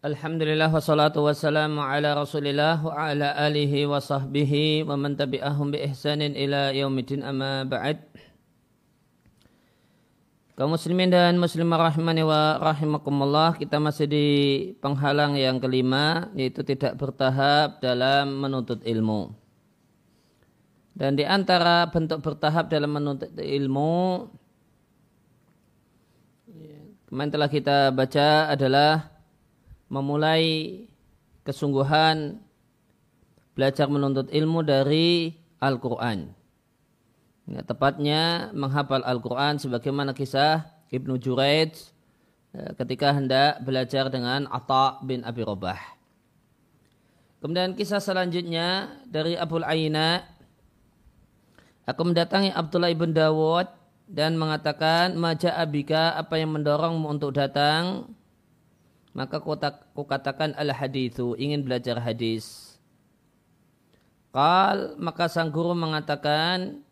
Alhamdulillah wassalatu wassalamu ala rasulillah wa ala alihi wa sahbihi wa man tabi'ahum bi ihsanin ila yaumidin amma ba'd. Kaum muslimin dan muslimah rahimani wa rahimakumullah kita masih di penghalang yang kelima yaitu tidak bertahap dalam menuntut ilmu. Dan di antara bentuk bertahap dalam menuntut ilmu kemarin telah kita baca adalah memulai kesungguhan belajar menuntut ilmu dari Al-Quran. Ya, tepatnya menghafal Al-Quran sebagaimana kisah Ibnu Juraid ya, ketika hendak belajar dengan Atta bin Abi Robah. Kemudian kisah selanjutnya dari Abul Aina. Aku mendatangi Abdullah ibn Dawud dan mengatakan, Maja abika apa yang mendorongmu untuk datang maka ku katakan al hadithu ingin belajar hadis. Qal maka sang guru mengatakan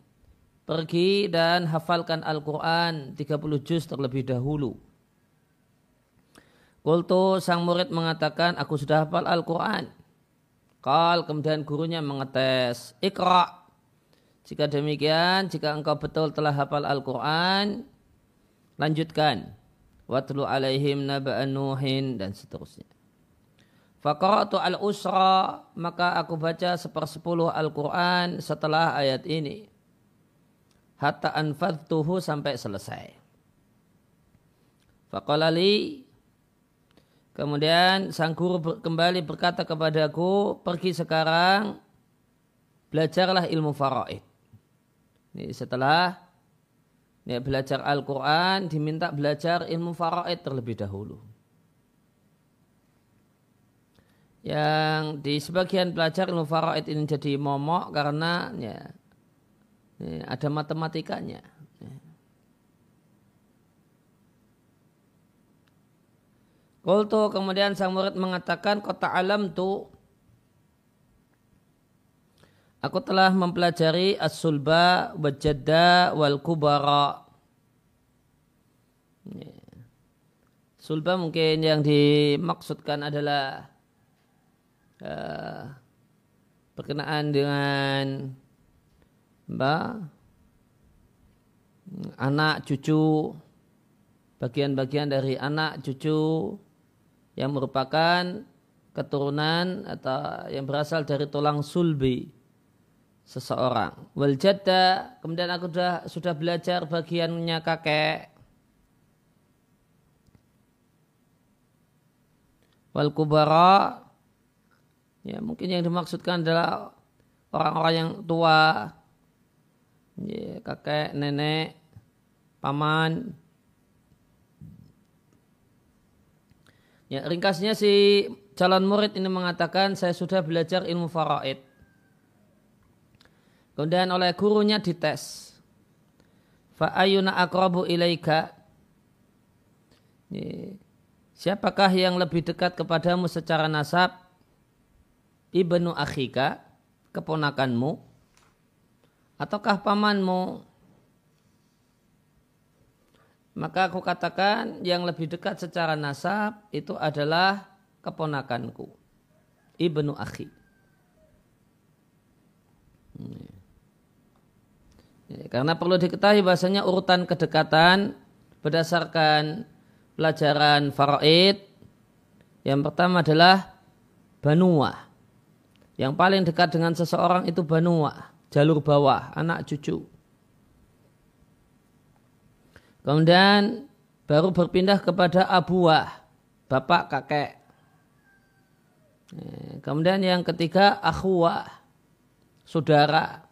pergi dan hafalkan Al-Quran 30 juz terlebih dahulu. Kultu sang murid mengatakan aku sudah hafal Al-Quran. Qal kemudian gurunya mengetes. Ikra. Jika demikian, jika engkau betul telah hafal Al-Quran, lanjutkan watlu alaihim naba'an nuhin dan seterusnya. Fakaratu al-usra maka aku baca sepersepuluh Al-Quran setelah ayat ini. Hatta anfadtuhu sampai selesai. Fakalali Kemudian sang guru kembali berkata kepadaku, pergi sekarang, belajarlah ilmu faraid. Ini setelah ya, belajar Al-Quran diminta belajar ilmu faraid terlebih dahulu. Yang di sebagian belajar ilmu faraid ini jadi momok karena ya, ya ada matematikanya. Ya. Kultu kemudian sang murid mengatakan kota alam tu Aku telah mempelajari as-sulba wajadda wal kubara. Sulba mungkin yang dimaksudkan adalah uh, berkenaan dengan mbak anak cucu bagian-bagian dari anak cucu yang merupakan keturunan atau yang berasal dari tulang sulbi seseorang. Wal jadda, kemudian aku sudah sudah belajar bagiannya kakek. Wal kubara, ya mungkin yang dimaksudkan adalah orang-orang yang tua, ya, kakek, nenek, paman. Ya, ringkasnya si calon murid ini mengatakan saya sudah belajar ilmu faraid. Kemudian oleh gurunya dites. Fa'ayuna akrabu ilaika. Siapakah yang lebih dekat kepadamu secara nasab? Ibnu akhika, keponakanmu, ataukah pamanmu? Maka aku katakan yang lebih dekat secara nasab itu adalah keponakanku. Ibnu akhi. Ya, karena perlu diketahui bahasanya urutan kedekatan berdasarkan pelajaran faraid yang pertama adalah banua. Yang paling dekat dengan seseorang itu banua, jalur bawah, anak cucu. Kemudian baru berpindah kepada abuah, bapak kakek. Ya, kemudian yang ketiga akhwah, saudara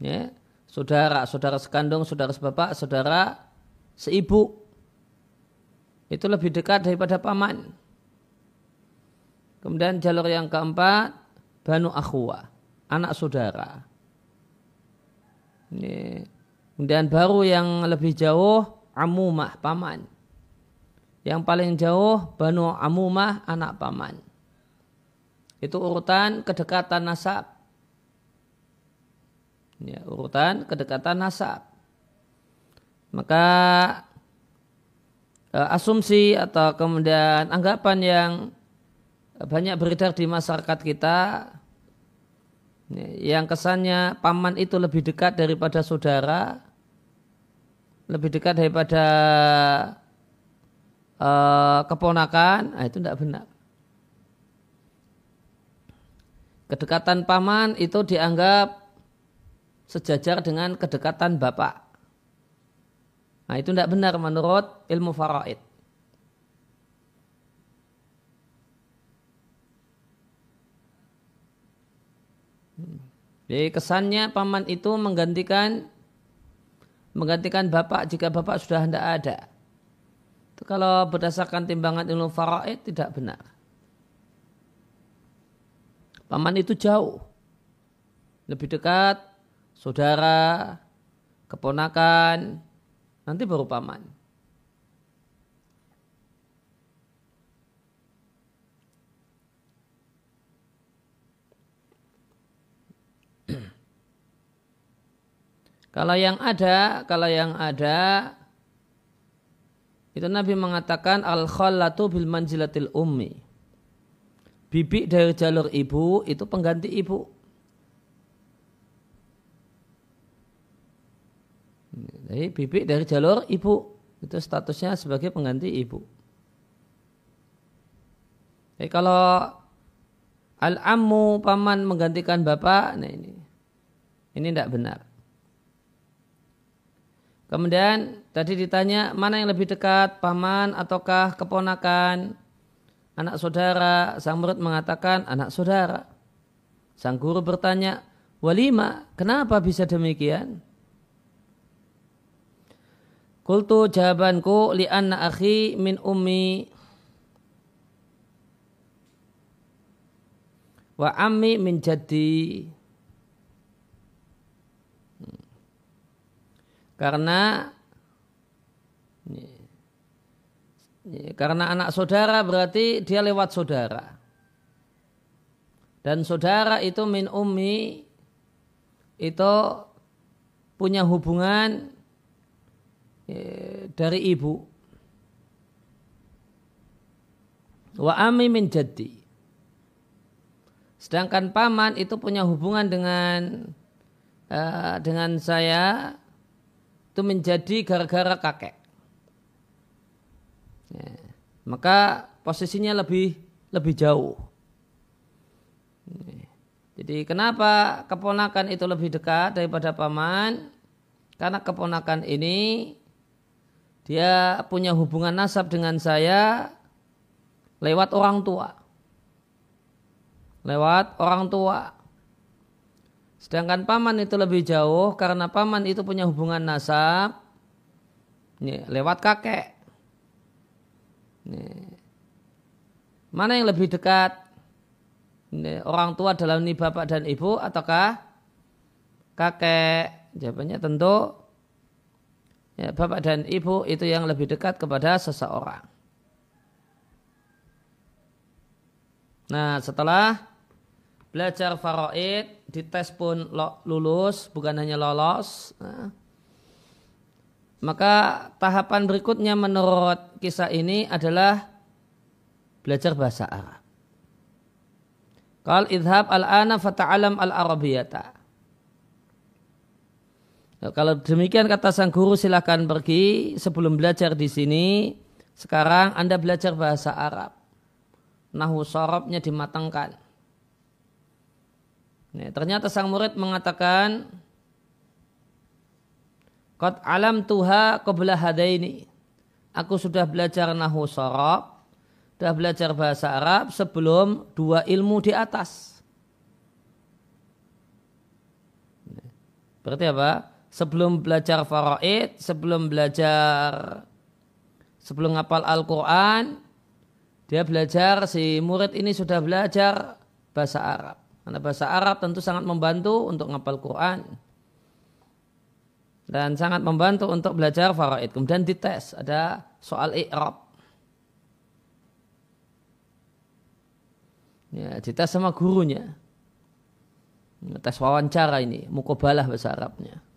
ya, saudara, saudara sekandung, saudara sebapak, saudara seibu. Itu lebih dekat daripada paman. Kemudian jalur yang keempat, Banu Akhwa, anak saudara. Ini. Kemudian baru yang lebih jauh, Amumah, paman. Yang paling jauh, Banu Amumah, anak paman. Itu urutan kedekatan nasab. Ya, urutan kedekatan nasab. Maka uh, asumsi atau kemudian anggapan yang banyak beredar di masyarakat kita yang kesannya paman itu lebih dekat daripada saudara, lebih dekat daripada uh, keponakan, nah itu tidak benar. Kedekatan paman itu dianggap sejajar dengan kedekatan bapak. Nah itu tidak benar menurut ilmu faraid. Jadi kesannya paman itu menggantikan menggantikan bapak jika bapak sudah tidak ada. Itu kalau berdasarkan timbangan ilmu faraid tidak benar. Paman itu jauh. Lebih dekat saudara, keponakan, nanti baru paman. Kalau yang ada, kalau yang ada itu Nabi mengatakan al khallatu bil manjilatil ummi. Bibik dari jalur ibu itu pengganti ibu. Jadi bibik dari jalur ibu itu statusnya sebagai pengganti ibu. Jadi kalau al-ammu paman menggantikan bapak, nah ini ini tidak benar. Kemudian tadi ditanya mana yang lebih dekat, paman ataukah keponakan, anak saudara. Sang murid mengatakan anak saudara. Sang guru bertanya, walima, kenapa bisa demikian? Kultu jawabanku li anna akhi min ummi wa ammi min jaddi. Karena karena anak saudara berarti dia lewat saudara. Dan saudara itu min ummi itu punya hubungan dari ibu. Wa ami min jaddi. Sedangkan paman itu punya hubungan dengan uh, dengan saya itu menjadi gara-gara kakek. Ya, maka posisinya lebih lebih jauh. Jadi kenapa keponakan itu lebih dekat daripada paman? Karena keponakan ini dia punya hubungan nasab dengan saya lewat orang tua. Lewat orang tua. Sedangkan paman itu lebih jauh karena paman itu punya hubungan nasab lewat kakek. Mana yang lebih dekat? Orang tua dalam ini bapak dan ibu ataukah kakek? Jawabannya tentu ya, bapak dan ibu itu yang lebih dekat kepada seseorang. Nah setelah belajar faraid, dites pun lulus, bukan hanya lolos. Nah, maka tahapan berikutnya menurut kisah ini adalah belajar bahasa Arab. Kal idhab al-ana fata'alam al-arabiyata. Nah, kalau demikian kata sang guru silahkan pergi sebelum belajar di sini. Sekarang Anda belajar bahasa Arab. Nahu sorobnya dimatangkan. Nih, ternyata sang murid mengatakan Qad alam tuha qabla hadaini. Aku sudah belajar nahu sorab, sudah belajar bahasa Arab sebelum dua ilmu di atas. Berarti apa? Sebelum belajar faraid, sebelum belajar sebelum ngapal Al-Quran, dia belajar, si murid ini sudah belajar bahasa Arab. Karena bahasa Arab tentu sangat membantu untuk ngapal Quran. Dan sangat membantu untuk belajar faraid. Kemudian dites, ada soal i'rab. Ya, dites sama gurunya. Tes wawancara ini, mukobalah bahasa Arabnya.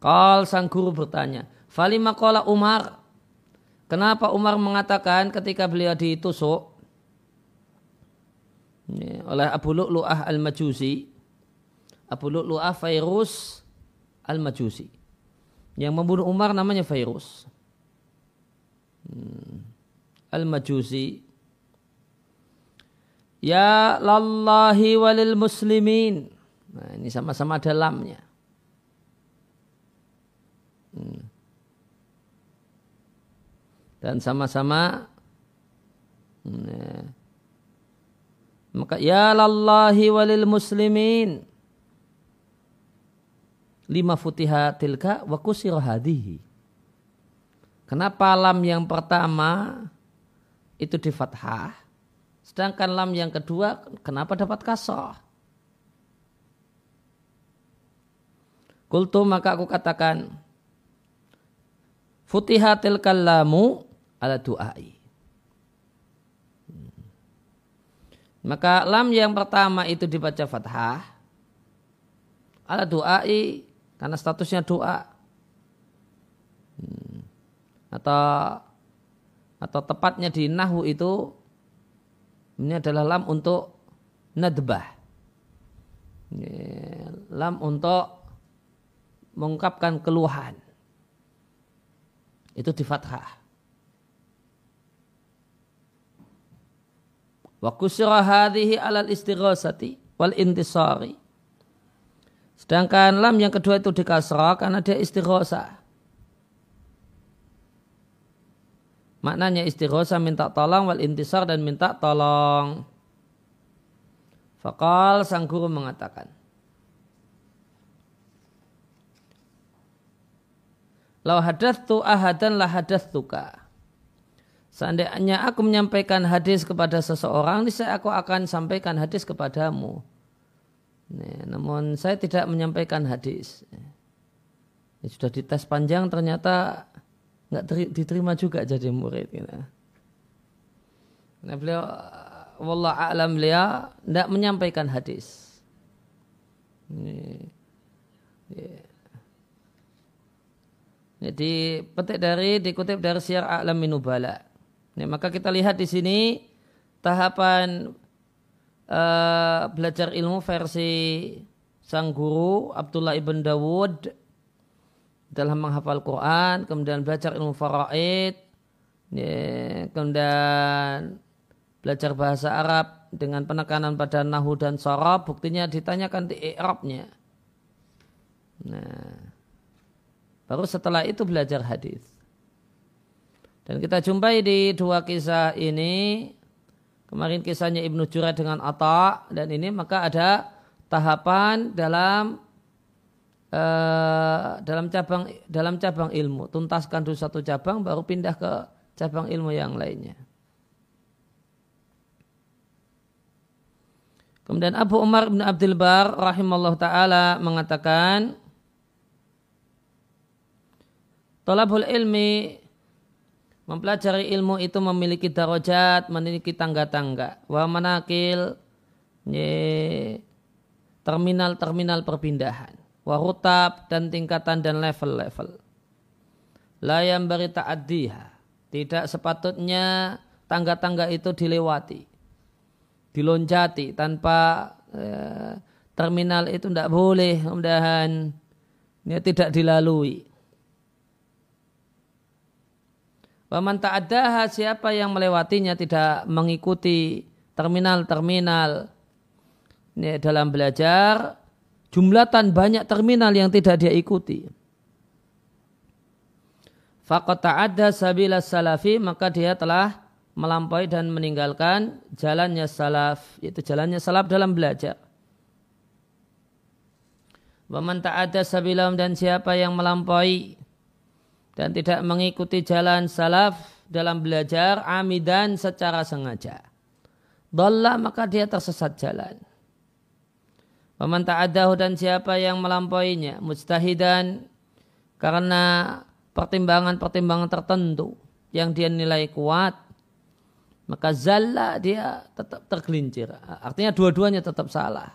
Kal sang guru bertanya, Falima kola Umar. Kenapa Umar mengatakan ketika beliau ditusuk oleh Abu Lu'lu'ah al-Majusi, Abu Lu'lu'ah Fairus al-Majusi. Yang membunuh Umar namanya Fairus. Hmm. Al-Majusi. Ya lallahi walil muslimin. Nah, ini sama-sama dalamnya. Dan sama-sama nah, maka ya lallahi walil muslimin lima futiha tilka wa kusir hadihi. Kenapa lam yang pertama itu di fathah, sedangkan lam yang kedua kenapa dapat kasah? Kultu maka aku katakan Futihatil kallamu ala du'ai. Maka lam yang pertama itu dibaca fathah. Ala du'ai karena statusnya doa. Hmm. Atau atau tepatnya di nahu itu ini adalah lam untuk nadbah. Lam untuk mengungkapkan keluhan itu di fathah. Wa kusira hadhihi alal istighasati wal intisari. Sedangkan lam yang kedua itu di kasrah karena dia istighasa. Maknanya istighosa minta tolong wal intisar dan minta tolong. Fakal sang guru mengatakan. Lau tu ahadan lah tuka. Seandainya aku menyampaikan hadis kepada seseorang, saya aku akan sampaikan hadis kepadamu. Nih, namun saya tidak menyampaikan hadis. Ini sudah dites panjang ternyata nggak diterima juga jadi murid. Gitu. Nah, beliau, wallah alam beliau tidak menyampaikan hadis. Ini, yeah. Jadi petik dari dikutip dari Syiar A'lam Minubala. Ini, maka kita lihat di sini tahapan uh, belajar ilmu versi sang guru Abdullah ibn Dawud dalam menghafal Quran, kemudian belajar ilmu faraid, ya, kemudian belajar bahasa Arab dengan penekanan pada nahu dan sorab, buktinya ditanyakan di i'rabnya. Nah, Baru setelah itu belajar hadis. Dan kita jumpai di dua kisah ini. Kemarin kisahnya Ibnu Jurah dengan Atta dan ini maka ada tahapan dalam uh, dalam cabang dalam cabang ilmu. Tuntaskan dulu satu cabang baru pindah ke cabang ilmu yang lainnya. Kemudian Abu Umar bin Abdul Bar rahimallahu taala mengatakan Tolabul ilmi mempelajari ilmu itu memiliki darajat, memiliki tangga-tangga. Wa manakil terminal-terminal perpindahan. Wa rutab dan tingkatan dan level-level. Layam beri ta'addiha. Tidak sepatutnya tangga-tangga itu dilewati. Dilonjati tanpa eh, terminal itu tidak boleh. Mudahan ya, tidak dilalui. Waman ta'addaha siapa yang melewatinya tidak mengikuti terminal-terminal dalam belajar, jumlatan banyak terminal yang tidak dia ikuti. Faqat ta'adda sabila salafi maka dia telah melampaui dan meninggalkan jalannya salaf, yaitu jalannya salaf dalam belajar. Waman ta'adda sabilam dan siapa yang melampaui dan tidak mengikuti jalan salaf dalam belajar amidan secara sengaja. Dalla maka dia tersesat jalan. Paman ta'adahu dan siapa yang melampauinya mustahidan karena pertimbangan-pertimbangan tertentu yang dia nilai kuat maka zalla dia tetap tergelincir. Artinya dua-duanya tetap salah.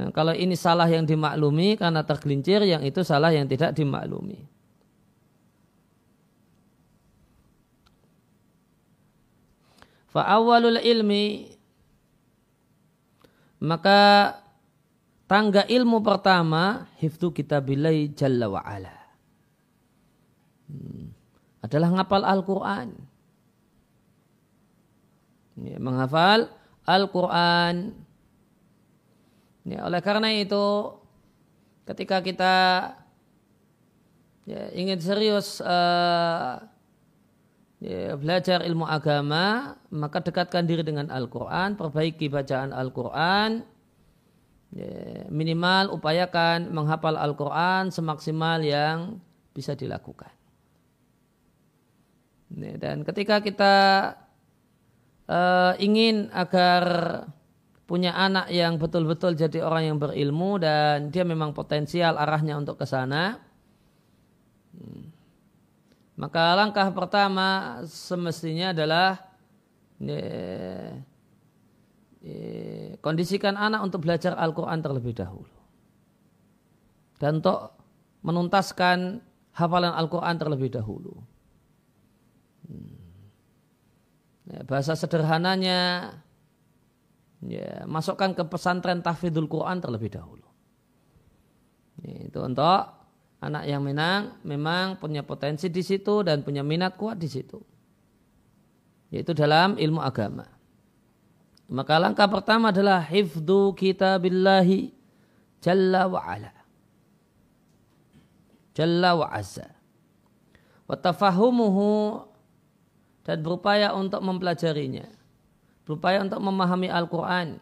Nah, kalau ini salah yang dimaklumi karena tergelincir, yang itu salah yang tidak dimaklumi. Fa'awalul ilmi maka tangga ilmu pertama hifdu kitabilai jalla wa'ala. Hmm. Adalah ngapal Al-Quran. Ya, menghafal Al-Quran. Ya, oleh karena itu ketika kita ya, ingin serius uh, ya, belajar ilmu agama, maka dekatkan diri dengan Al-Quran, perbaiki bacaan Al-Quran, ya, minimal upayakan menghafal Al-Quran semaksimal yang bisa dilakukan. Ya, dan ketika kita uh, ingin agar punya anak yang betul-betul jadi orang yang berilmu dan dia memang potensial arahnya untuk ke sana. Hmm. Maka langkah pertama semestinya adalah ya, ya, kondisikan anak untuk belajar Al-Quran terlebih dahulu. Dan untuk menuntaskan hafalan Al-Quran terlebih dahulu. Hmm. Ya, bahasa sederhananya ya, masukkan ke pesantren tahfidzul Quran terlebih dahulu. Itu untuk anak yang menang memang punya potensi di situ dan punya minat kuat di situ. Yaitu dalam ilmu agama. Maka langkah pertama adalah hifdu kitabillahi jalla wa ala. Jalla wa azza. Wa tafahumuhu dan berupaya untuk mempelajarinya berupaya untuk memahami Al-Quran.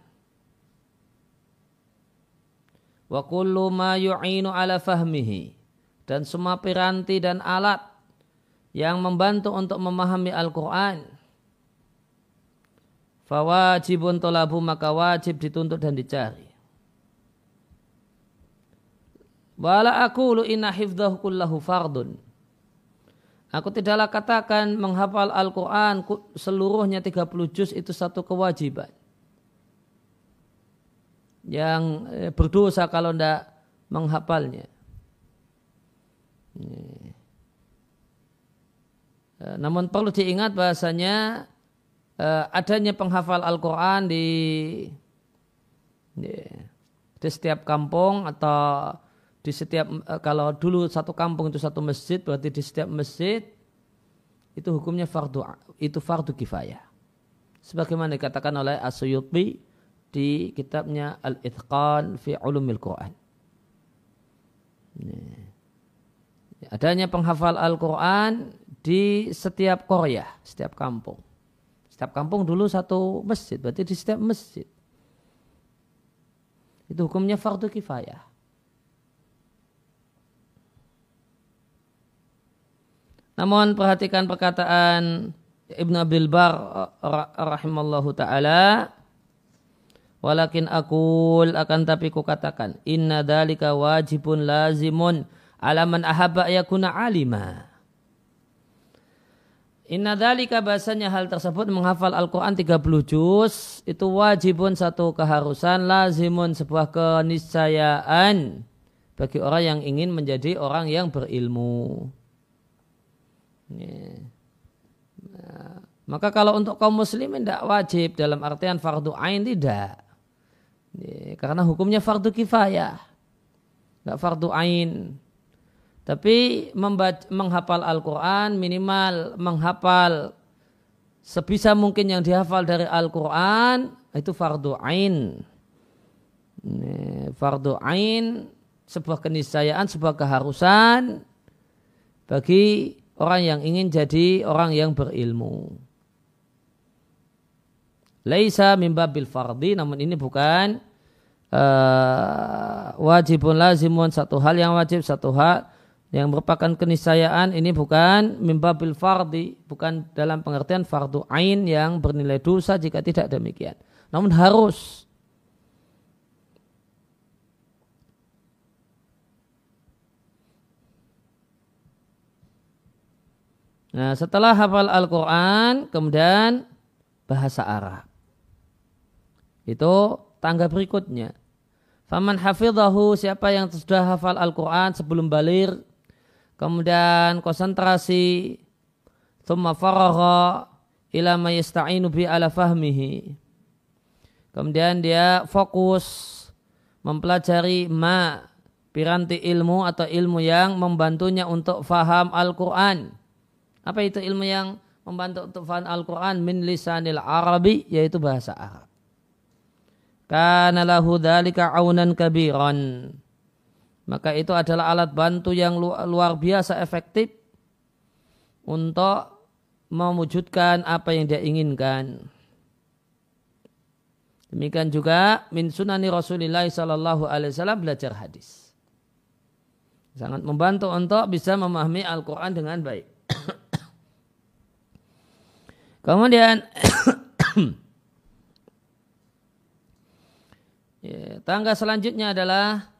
Wa kullu ma yu'inu ala fahmihi. Dan semua piranti dan alat yang membantu untuk memahami Al-Quran. Fawajibun tolabu maka wajib dituntut dan dicari. Wala aku lu inna hifdahu kullahu fardun. Aku tidaklah katakan menghafal Al-Quran seluruhnya 30 juz itu satu kewajiban. Yang eh, berdosa kalau tidak menghafalnya. Eh, namun perlu diingat bahasanya eh, adanya penghafal Al-Quran di, di setiap kampung atau di setiap eh, kalau dulu satu kampung itu satu masjid berarti di setiap masjid itu hukumnya fardu itu fardu kifayah. Sebagaimana dikatakan oleh As-Suyuti di kitabnya Al-Ithqan fi Ulumil Quran. Adanya penghafal Al-Quran di setiap Korea, setiap kampung. Setiap kampung dulu satu masjid, berarti di setiap masjid. Itu hukumnya fardu kifayah. Namun perhatikan perkataan Ibn Abil Bar rahimallahu taala walakin akul akan tapi ku katakan inna dalika wajibun lazimun ala man ahabba yakuna alima Inna dalika bahasanya hal tersebut menghafal Al-Quran 30 juz itu wajibun satu keharusan lazimun sebuah keniscayaan bagi orang yang ingin menjadi orang yang berilmu. Nah, maka kalau untuk kaum muslimin tidak wajib dalam artian fardu ain tidak. Karena hukumnya fardu kifayah. Tidak fardu ain. Tapi membaca, menghafal Al-Quran minimal menghafal sebisa mungkin yang dihafal dari Al-Quran itu fardu ain. Fardu ain sebuah keniscayaan, sebuah keharusan bagi orang yang ingin jadi orang yang berilmu. Laisa mimba bil fardi, namun ini bukan uh, wajibun lazimun satu hal yang wajib, satu hal yang merupakan keniscayaan ini bukan mimba bil fardi, bukan dalam pengertian fardu ain yang bernilai dosa jika tidak demikian. Namun harus Nah, setelah hafal Al-Quran, kemudian bahasa Arab. Itu tangga berikutnya. Faman hafidhahu siapa yang sudah hafal Al-Quran sebelum balir, kemudian konsentrasi, thumma faragha ila ma yasta'inu bi ala fahmihi. Kemudian dia fokus mempelajari ma piranti ilmu atau ilmu yang membantunya untuk faham Al-Quran. Apa itu ilmu yang membantu untuk faham Al-Quran? Min lisanil Arabi, yaitu bahasa Arab. Kana lahu dhalika aunan kabiran. Maka itu adalah alat bantu yang luar biasa efektif untuk mewujudkan apa yang dia inginkan. Demikian juga min sunani Rasulullah sallallahu alaihi wasallam belajar hadis. Sangat membantu untuk bisa memahami Al-Quran dengan baik. Kemudian Ya, tangga selanjutnya adalah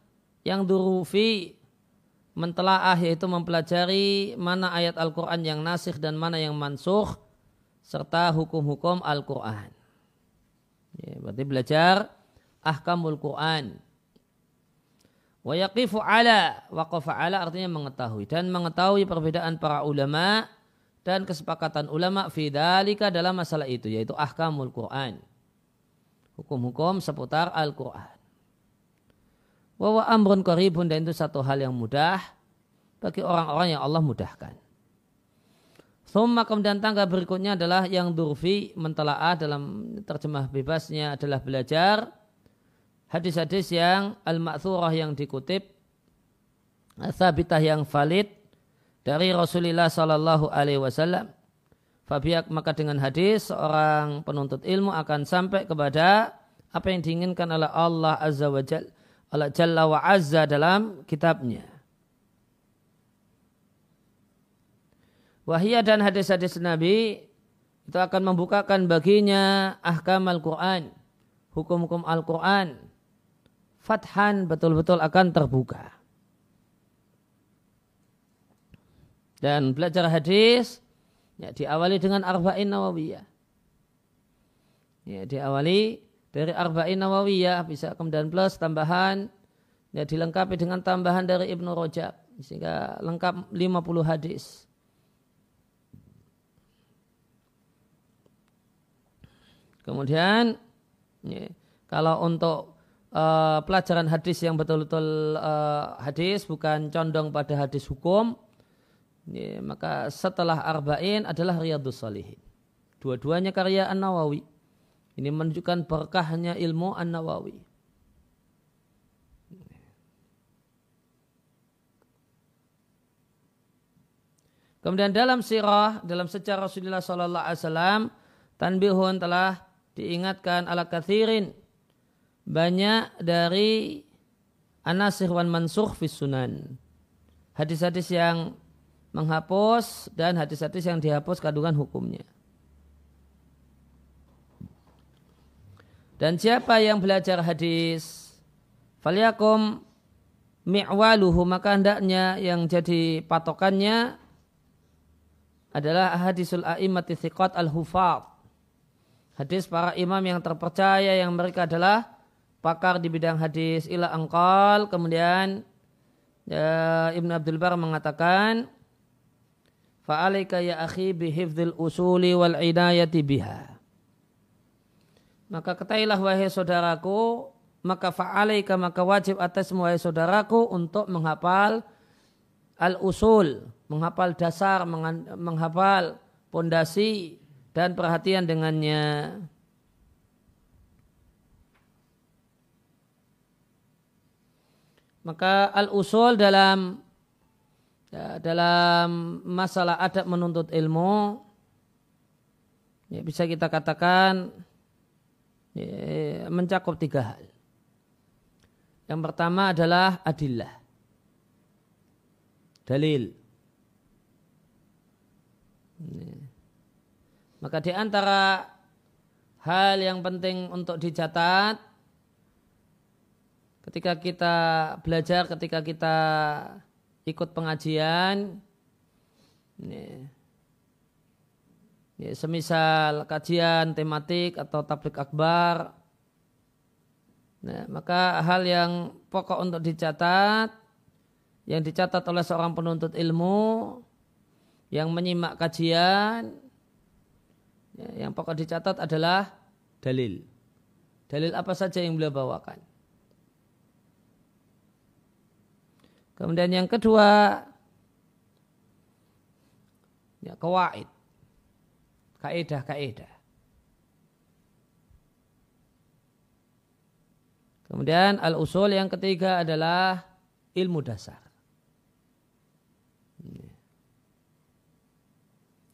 yang durufi mentelaah yaitu mempelajari mana ayat Al-Quran yang nasikh dan mana yang mansuh serta hukum-hukum Al-Quran. Ya, berarti belajar ahkamul Quran. Wa yaqifu ala waqafa ala artinya mengetahui dan mengetahui perbedaan para ulama dan kesepakatan ulama fi dalam masalah itu yaitu ahkamul Quran hukum-hukum seputar Al-Quran. Wawa amrun koribun dan itu satu hal yang mudah bagi orang-orang yang Allah mudahkan. Thumma kemudian tangga berikutnya adalah yang durfi mentelaah dalam terjemah bebasnya adalah belajar hadis-hadis yang al-ma'thurah yang dikutip sabitah yang valid dari Rasulullah Sallallahu Alaihi Wasallam Fabiak maka dengan hadis seorang penuntut ilmu akan sampai kepada apa yang diinginkan oleh Allah Azza wa Allah Jalla wa Azza dalam kitabnya. Wahia dan hadis-hadis Nabi itu akan membukakan baginya ahkam Al-Quran, hukum-hukum Al-Quran. Fathan betul-betul akan terbuka. Dan belajar hadis Ya, diawali dengan arba'in nawawiyah. Ya, diawali dari arba'in nawawiyah bisa kemudian plus tambahan ya dilengkapi dengan tambahan dari Ibnu Rajab sehingga lengkap 50 hadis. Kemudian ya, kalau untuk uh, pelajaran hadis yang betul-betul uh, hadis bukan condong pada hadis hukum, Ya, maka setelah arba'in adalah riyadus salihin. Dua-duanya karya An-Nawawi. Ini menunjukkan berkahnya ilmu An-Nawawi. Kemudian dalam sirah, dalam sejarah Rasulullah Sallallahu Alaihi Wasallam, tanbihun telah diingatkan ala kathirin banyak dari anasir wan mansuh fis sunan. Hadis-hadis yang menghapus dan hadis-hadis yang dihapus kandungan hukumnya. Dan siapa yang belajar hadis faliyakum mi'waluhu maka hendaknya yang jadi patokannya adalah hadisul a'immati thiqat al-hufad. Hadis para imam yang terpercaya yang mereka adalah pakar di bidang hadis ila angkal kemudian ya, Ibn Abdul Bar mengatakan Fa'alaika ya akhi bihifdil usuli wal inayati biha. Maka ketahilah wahai saudaraku, maka fa'alaika maka wajib atas wahai saudaraku untuk menghafal al-usul, menghafal dasar, menghafal pondasi dan perhatian dengannya. Maka al-usul dalam ya, dalam masalah adab menuntut ilmu ya, bisa kita katakan mencakup tiga hal. Yang pertama adalah adillah. Dalil. Ya. Maka di antara hal yang penting untuk dicatat ketika kita belajar, ketika kita ikut pengajian ini, ya, semisal kajian tematik atau tablik akbar Nah, maka hal yang pokok untuk dicatat, yang dicatat oleh seorang penuntut ilmu, yang menyimak kajian, ya, yang pokok dicatat adalah dalil. Dalil apa saja yang beliau bawakan. Kemudian yang kedua, ya, kawaid. Kaedah-kaedah. Kemudian al-usul yang ketiga adalah ilmu dasar.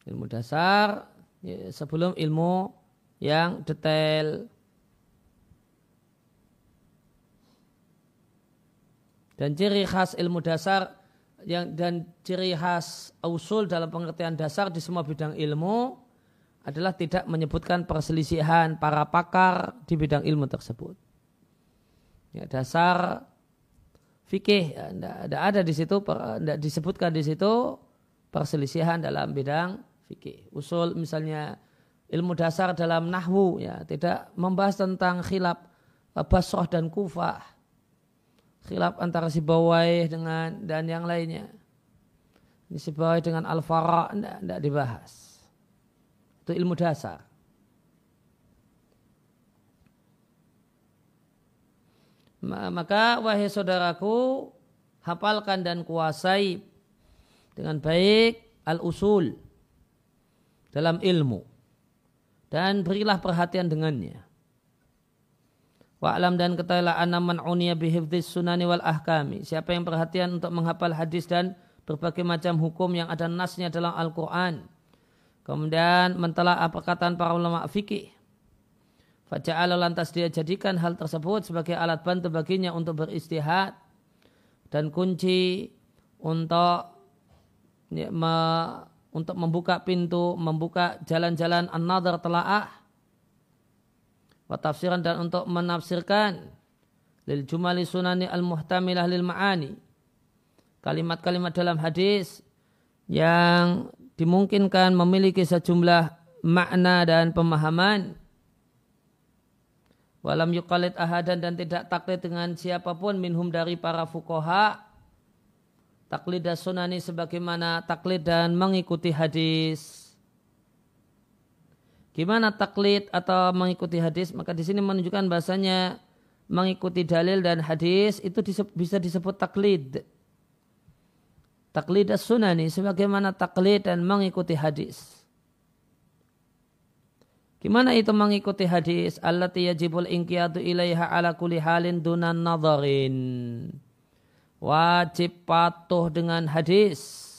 Ilmu dasar ya, sebelum ilmu yang detail Dan ciri khas ilmu dasar yang dan ciri khas usul dalam pengertian dasar di semua bidang ilmu adalah tidak menyebutkan perselisihan para pakar di bidang ilmu tersebut. Ya, dasar fikih ya, ada di situ tidak disebutkan di situ perselisihan dalam bidang fikih. Usul misalnya ilmu dasar dalam nahwu ya tidak membahas tentang khilaf basroh dan kufah khilaf antara si bawai dengan dan yang lainnya. Ini si bawai dengan al-fara tidak dibahas. Itu ilmu dasar. Maka wahai saudaraku, hafalkan dan kuasai dengan baik al-usul dalam ilmu. Dan berilah perhatian dengannya. Wa'lam dan ketahuilah anna man bihifdhis sunani wal ahkami. Siapa yang perhatian untuk menghafal hadis dan berbagai macam hukum yang ada nasnya dalam Al-Quran. Kemudian mentelaah perkataan para ulama fikih. Faja'ala lantas dia jadikan hal tersebut sebagai alat bantu baginya untuk beristihad dan kunci untuk ya, me, untuk membuka pintu, membuka jalan-jalan an-nadhar telaah tafsiran dan untuk menafsirkan lil jumali sunani al muhtamilah lil ma'ani kalimat-kalimat dalam hadis yang dimungkinkan memiliki sejumlah makna dan pemahaman walam yuqalid ahadan dan tidak taklid dengan siapa pun minhum dari para fukoha taklid dan sunani sebagaimana taklid dan mengikuti hadis Gimana taklid atau mengikuti hadis? Maka di sini menunjukkan bahasanya mengikuti dalil dan hadis itu bisa disebut taklid. Taklid as-sunani sebagaimana taklid dan mengikuti hadis. Gimana itu mengikuti hadis? Allati yajibul inqiyadu ilaiha ala kulli halin dunan nadharin. Wajib patuh dengan hadis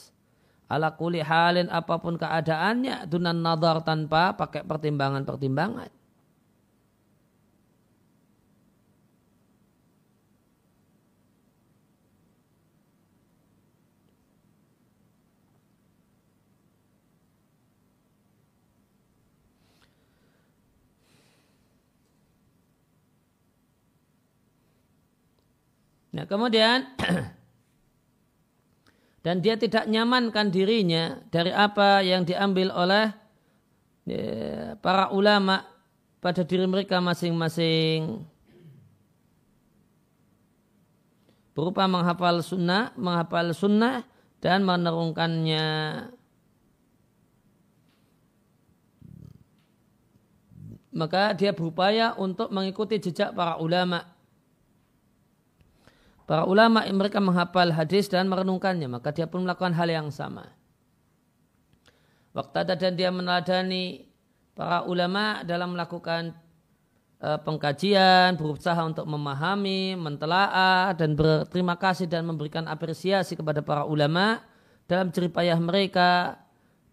ala kuli halin apa pun keadaannya dunan nadar tanpa pakai pertimbangan-pertimbangan. Nah kemudian dan dia tidak nyamankan dirinya dari apa yang diambil oleh ya, para ulama pada diri mereka masing-masing berupa menghafal sunnah, menghafal sunnah dan menerungkannya. Maka dia berupaya untuk mengikuti jejak para ulama Para ulama mereka menghafal hadis dan merenungkannya, maka dia pun melakukan hal yang sama. Waktu ada dan dia meneladani para ulama dalam melakukan uh, pengkajian, berusaha untuk memahami, mentelaah dan berterima kasih dan memberikan apresiasi kepada para ulama dalam ceripayah mereka,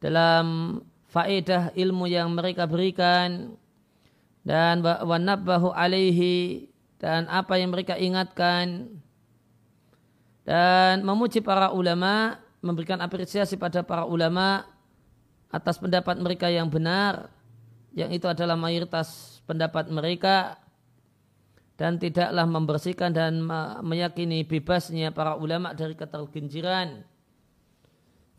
dalam faedah ilmu yang mereka berikan dan wanabbahu alaihi dan apa yang mereka ingatkan dan memuji para ulama, memberikan apresiasi pada para ulama atas pendapat mereka yang benar, yang itu adalah mayoritas pendapat mereka dan tidaklah membersihkan dan meyakini bebasnya para ulama dari keterginciran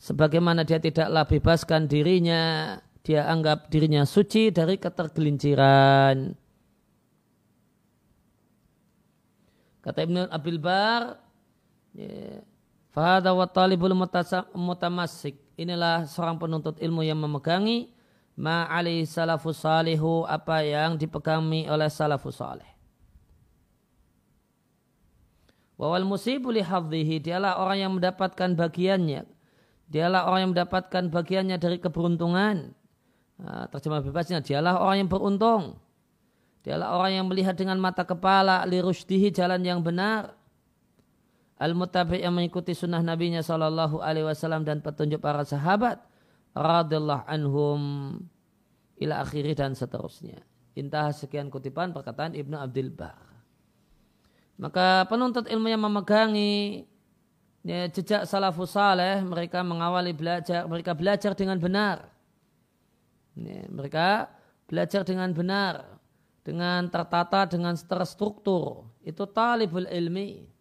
sebagaimana dia tidaklah bebaskan dirinya dia anggap dirinya suci dari ketergelinciran. Kata Ibn Abil Bar, Fahada wa talibul mutamassik. Inilah seorang penuntut ilmu yang memegangi ma'ali salafus salihu apa yang dipegangi oleh salafus salih. Wawal musibu lihadhihi dialah orang yang mendapatkan bagiannya. Dialah orang yang mendapatkan bagiannya dari keberuntungan. Terjemah bebasnya dialah orang yang beruntung. Dialah orang yang melihat dengan mata kepala lirusdihi jalan yang benar al-mutabi yang mengikuti sunnah nabinya sallallahu alaihi wasallam dan petunjuk para sahabat radhiyallahu anhum ila akhiri dan seterusnya. Intah sekian kutipan perkataan Ibnu Abdul Bar. Maka penuntut ilmu yang memegangi ya, jejak salafus saleh, mereka mengawali belajar, mereka belajar dengan benar. Ya, mereka belajar dengan benar, dengan tertata, dengan terstruktur. Itu talibul ilmi.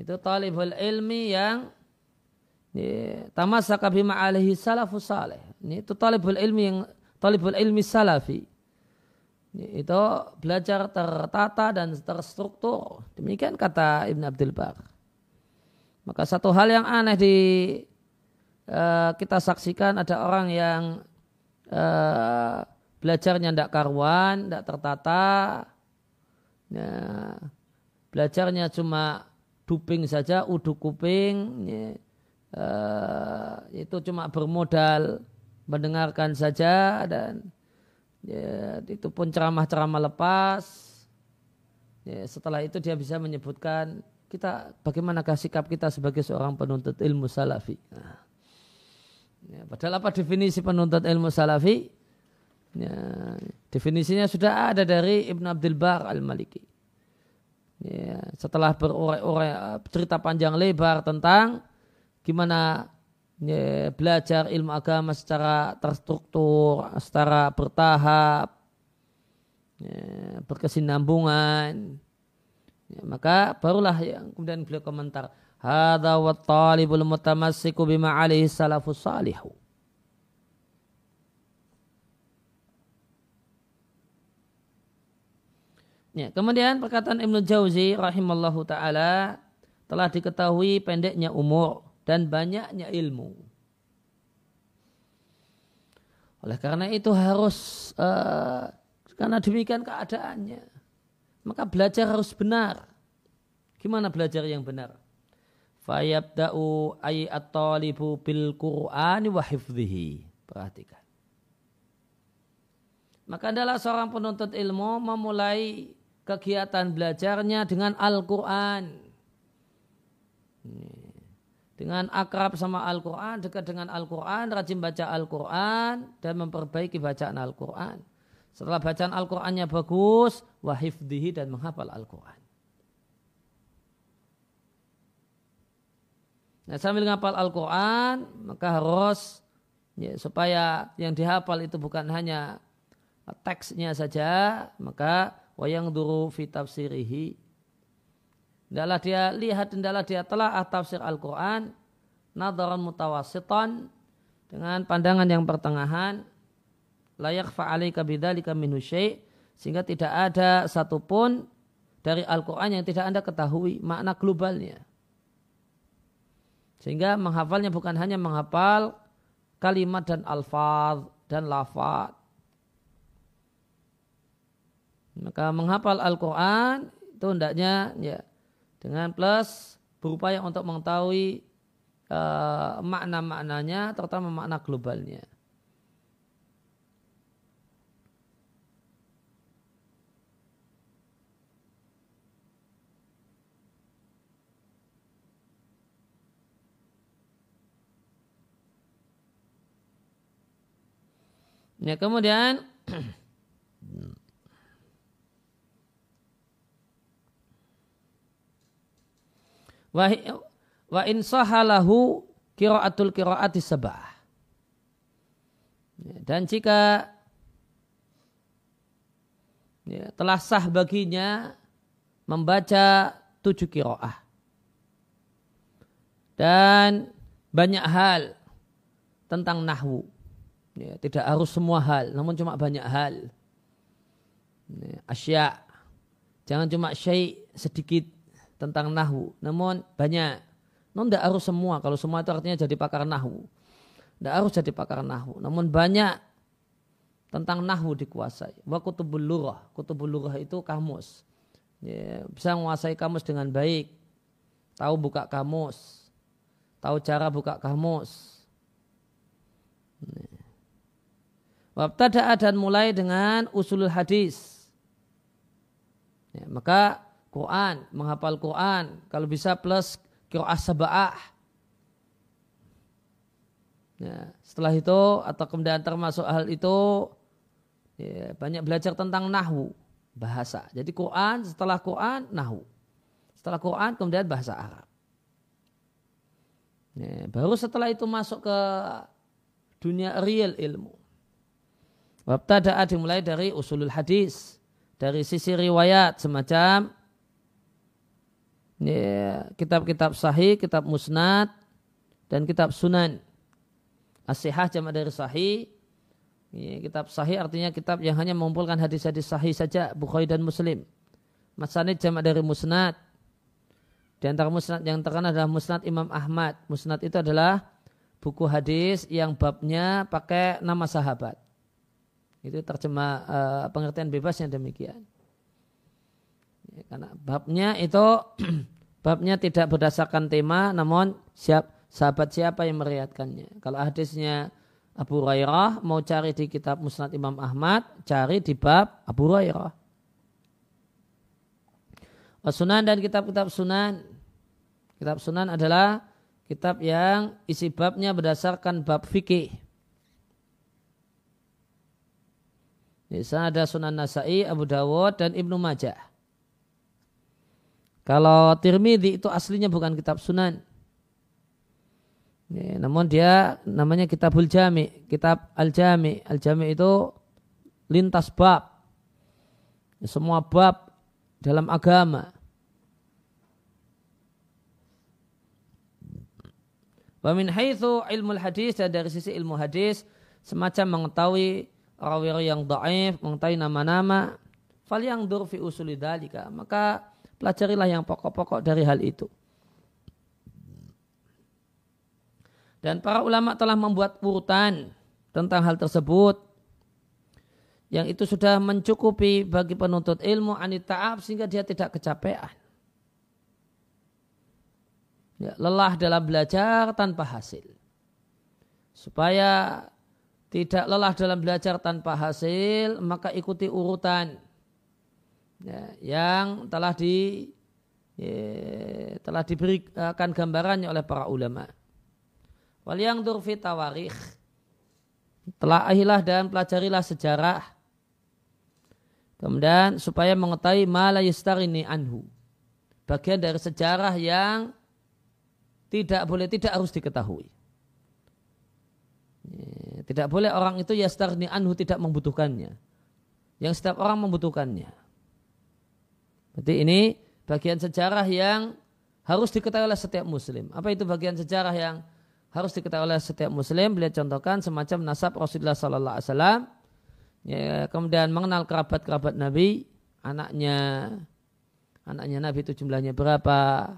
Itu talibul ilmi yang tamasaka bima alaihi salafus salih. Ini itu talibul ilmi yang talibul ilmi salafi. Itu belajar tertata dan terstruktur. Demikian kata Ibn Abdul Bar. Maka satu hal yang aneh di uh, kita saksikan ada orang yang uh, belajarnya tidak karuan, tidak tertata. Nah, belajarnya cuma duping saja, uduk kuping, ya, itu cuma bermodal mendengarkan saja dan ya, itu pun ceramah-ceramah lepas. Ya, setelah itu dia bisa menyebutkan kita bagaimanakah sikap kita sebagai seorang penuntut ilmu salafi. Nah, ya, padahal apa definisi penuntut ilmu salafi? Ya, definisinya sudah ada dari Ibn Abdul Bar al-Maliki. Ya, setelah berurai-urai cerita panjang lebar tentang gimana ya, belajar ilmu agama secara terstruktur, secara bertahap, ya, berkesinambungan, ya, maka barulah yang kemudian beliau komentar, Hada wa talibul mutamassiku bima alaihi salafus salihu. Ya, kemudian perkataan Ibnu Jauzi rahimallahu taala telah diketahui pendeknya umur dan banyaknya ilmu. Oleh karena itu harus uh, karena demikian keadaannya. Maka belajar harus benar. Gimana belajar yang benar? Fayabda'u ay at-talibu bil Qur'ani wa hifdhihi. Perhatikan. Maka adalah seorang penuntut ilmu memulai kegiatan belajarnya dengan Al-Quran. Dengan akrab sama Al-Quran, dekat dengan Al-Quran, rajin baca Al-Quran, dan memperbaiki bacaan Al-Quran. Setelah bacaan Al-Qurannya bagus, wahifdihi dan menghafal Al-Quran. Nah, sambil menghafal Al-Quran, maka harus ya, supaya yang dihafal itu bukan hanya teksnya saja, maka wayang duru fi tafsirihi. Hendaklah dia lihat, hendaklah dia telah tafsir Al-Quran, nadaran mutawasitan, dengan pandangan yang pertengahan, layak fa'alika bidalika minhu syai' sehingga tidak ada satupun dari Al-Quran yang tidak anda ketahui makna globalnya. Sehingga menghafalnya bukan hanya menghafal kalimat dan alfaz dan lafaz, maka menghafal Al-Quran itu hendaknya ya dengan plus berupaya untuk mengetahui uh, makna-maknanya terutama makna globalnya. Ya kemudian wa in sahalahu kiraatul kiraati sabah. Ya, dan jika ya, telah sah baginya membaca tujuh kiroah dan banyak hal tentang nahwu. Ya, tidak harus semua hal, namun cuma banyak hal. Ya, asya Jangan cuma syai sedikit tentang nahu, namun banyak. Non tidak harus semua. Kalau semua itu artinya jadi pakar nahu. Tidak harus jadi pakar nahu. Namun banyak tentang nahu dikuasai. Wa kutubul lurah. Kutubul lurah itu kamus. Ya, bisa menguasai kamus dengan baik. Tahu buka kamus. Tahu cara buka kamus. Wabtada'a dan mulai dengan usulul hadis. Ya, maka Quran, menghafal Quran, kalau bisa plus kiro'ah saba'ah. Ya, setelah itu atau kemudian termasuk hal itu ya, banyak belajar tentang nahwu bahasa. Jadi Quran setelah Quran nahwu. Setelah Quran kemudian bahasa Arab. Ya, baru setelah itu masuk ke dunia real ilmu. Wabtada'a dimulai dari usulul hadis. Dari sisi riwayat semacam ya, kitab-kitab sahih, kitab musnad, dan kitab sunan. As-sihah jamaah dari sahih. Ya, kitab sahih artinya kitab yang hanya mengumpulkan hadis-hadis sahih saja, Bukhari dan Muslim. Masanid jamaah dari musnad. Di antara musnad yang terkenal adalah musnad Imam Ahmad. Musnad itu adalah buku hadis yang babnya pakai nama sahabat. Itu terjemah uh, pengertian bebas yang demikian. Karena babnya itu babnya tidak berdasarkan tema, namun siap sahabat siapa yang meriatkannya. Kalau hadisnya Abu Hurairah mau cari di kitab Musnad Imam Ahmad, cari di bab Abu Hurairah. Sunan dan kitab-kitab sunan. Kitab sunan adalah kitab yang isi babnya berdasarkan bab fikih. Di sana ada Sunan Nasai, Abu Dawud, dan Ibnu Majah. Kalau Tirmidzi itu aslinya bukan kitab Sunan. Ya, namun dia namanya Kitabul Jami, Kitab Al-Jami. Al-Jami itu lintas bab. Semua bab dalam agama. Wa min haitsu ilmu hadis dan dari sisi ilmu hadis semacam mengetahui rawi yang daif, mengetahui nama-nama, fal yang durfi usulidalika, maka pelajarilah yang pokok-pokok dari hal itu. Dan para ulama telah membuat urutan tentang hal tersebut yang itu sudah mencukupi bagi penuntut ilmu anitaab sehingga dia tidak kecapean. Ya, lelah dalam belajar tanpa hasil. Supaya tidak lelah dalam belajar tanpa hasil, maka ikuti urutan ya, yang telah di ya, telah diberikan gambarannya oleh para ulama. Wal yang durfi tawarikh telah ahilah dan pelajarilah sejarah. Kemudian supaya mengetahui mala ini anhu. Bagian dari sejarah yang tidak boleh tidak harus diketahui. Ya, tidak boleh orang itu yastarni anhu tidak membutuhkannya. Yang setiap orang membutuhkannya. Berarti ini bagian sejarah yang harus diketahui oleh setiap muslim. Apa itu bagian sejarah yang harus diketahui oleh setiap muslim? Beliau contohkan semacam nasab Rasulullah Sallallahu Alaihi Wasallam. Ya, kemudian mengenal kerabat-kerabat Nabi, anaknya, anaknya Nabi itu jumlahnya berapa,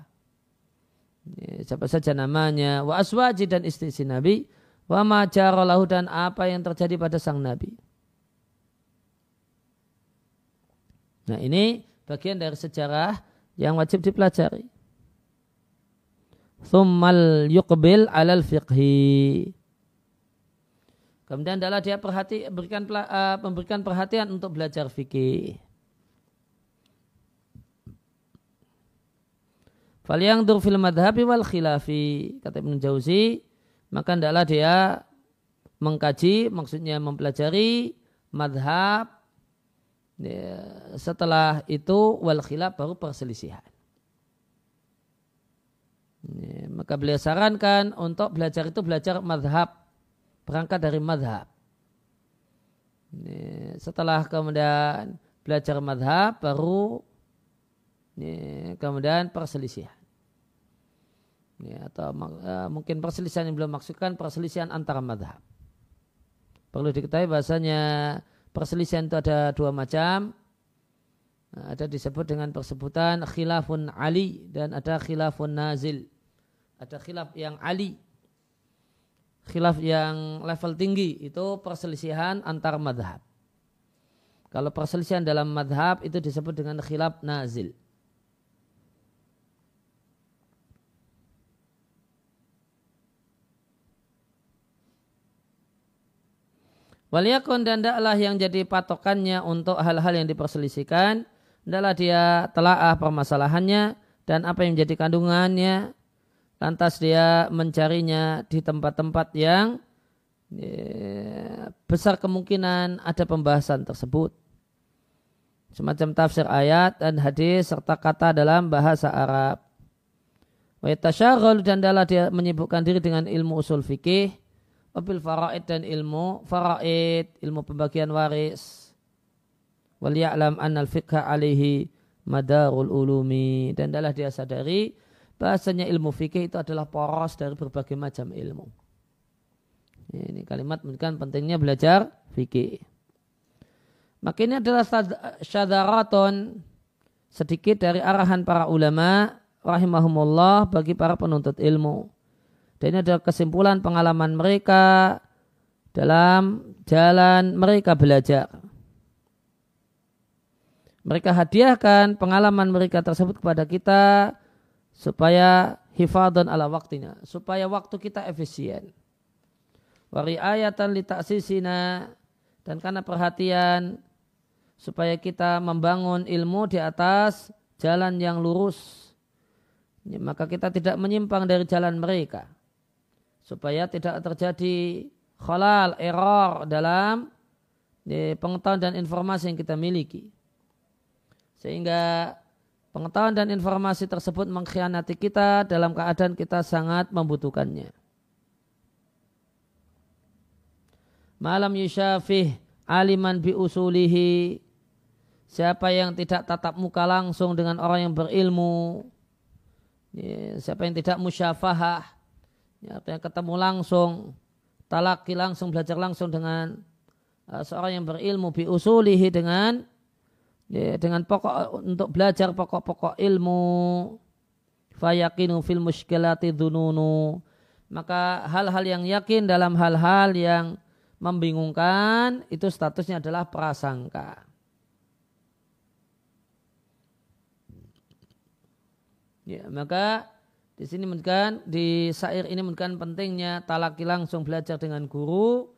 ya, siapa saja namanya, wa aswaji dan istri-istri Nabi, Wa majarolahu dan apa yang terjadi pada sang Nabi. Nah ini bagian dari sejarah yang wajib dipelajari. Thummal yuqbil alal fiqhi. Kemudian adalah dia perhati, berikan, uh, memberikan perhatian untuk belajar fikih. Fal yang fil madhabi wal khilafi. Kata Ibn Jauzi, maka hendaklah dia mengkaji, maksudnya mempelajari madhab, setelah itu wal khilaf baru perselisihan. Ya, maka beliau sarankan untuk belajar itu belajar madhab, berangkat dari madhab. Ya, setelah kemudian belajar madhab baru ya, kemudian perselisihan ya, atau uh, mungkin perselisihan yang belum maksudkan perselisihan antara madhab. Perlu diketahui bahasanya perselisihan itu ada dua macam. Nah, ada disebut dengan persebutan khilafun Ali dan ada khilafun nazil. Ada khilaf yang Ali. Khilaf yang level tinggi itu perselisihan antar madhab. Kalau perselisihan dalam madhab itu disebut dengan khilaf nazil. Waliyakun dan daklah yang jadi patokannya untuk hal-hal yang diperselisihkan. Adalah dia telaah permasalahannya dan apa yang menjadi kandungannya. Lantas dia mencarinya di tempat-tempat yang ya, besar kemungkinan ada pembahasan tersebut. Semacam tafsir ayat dan hadis serta kata dalam bahasa Arab. Wa dan dalam dia menyibukkan diri dengan ilmu usul fikih wabil faraid dan ilmu faraid, ilmu pembagian waris. Wal ya'lam annal fiqha alaihi madarul ulumi. Dan adalah dia sadari bahasanya ilmu fikih itu adalah poros dari berbagai macam ilmu. Ini kalimat menunjukkan pentingnya belajar fikih. Maka ini adalah syadaraton sedikit dari arahan para ulama rahimahumullah bagi para penuntut ilmu. Dan ini adalah kesimpulan pengalaman mereka dalam jalan mereka belajar. Mereka hadiahkan pengalaman mereka tersebut kepada kita supaya hifadun ala waktunya, supaya waktu kita efisien. Wari ayatan li taksisina dan karena perhatian supaya kita membangun ilmu di atas jalan yang lurus. Maka kita tidak menyimpang dari jalan mereka supaya tidak terjadi khalal, error dalam pengetahuan dan informasi yang kita miliki. Sehingga pengetahuan dan informasi tersebut mengkhianati kita dalam keadaan kita sangat membutuhkannya. Malam yusyafih aliman bi usulihi Siapa yang tidak tatap muka langsung dengan orang yang berilmu Siapa yang tidak musyafahah ya, yang ketemu langsung, talaki langsung, belajar langsung dengan uh, seorang yang berilmu bi usulihi dengan ya, dengan pokok untuk belajar pokok-pokok ilmu fayakinu fil muskilati dununu maka hal-hal yang yakin dalam hal-hal yang membingungkan itu statusnya adalah prasangka. Ya, maka di sini menunjukkan di syair ini menunjukkan pentingnya talaki langsung belajar dengan guru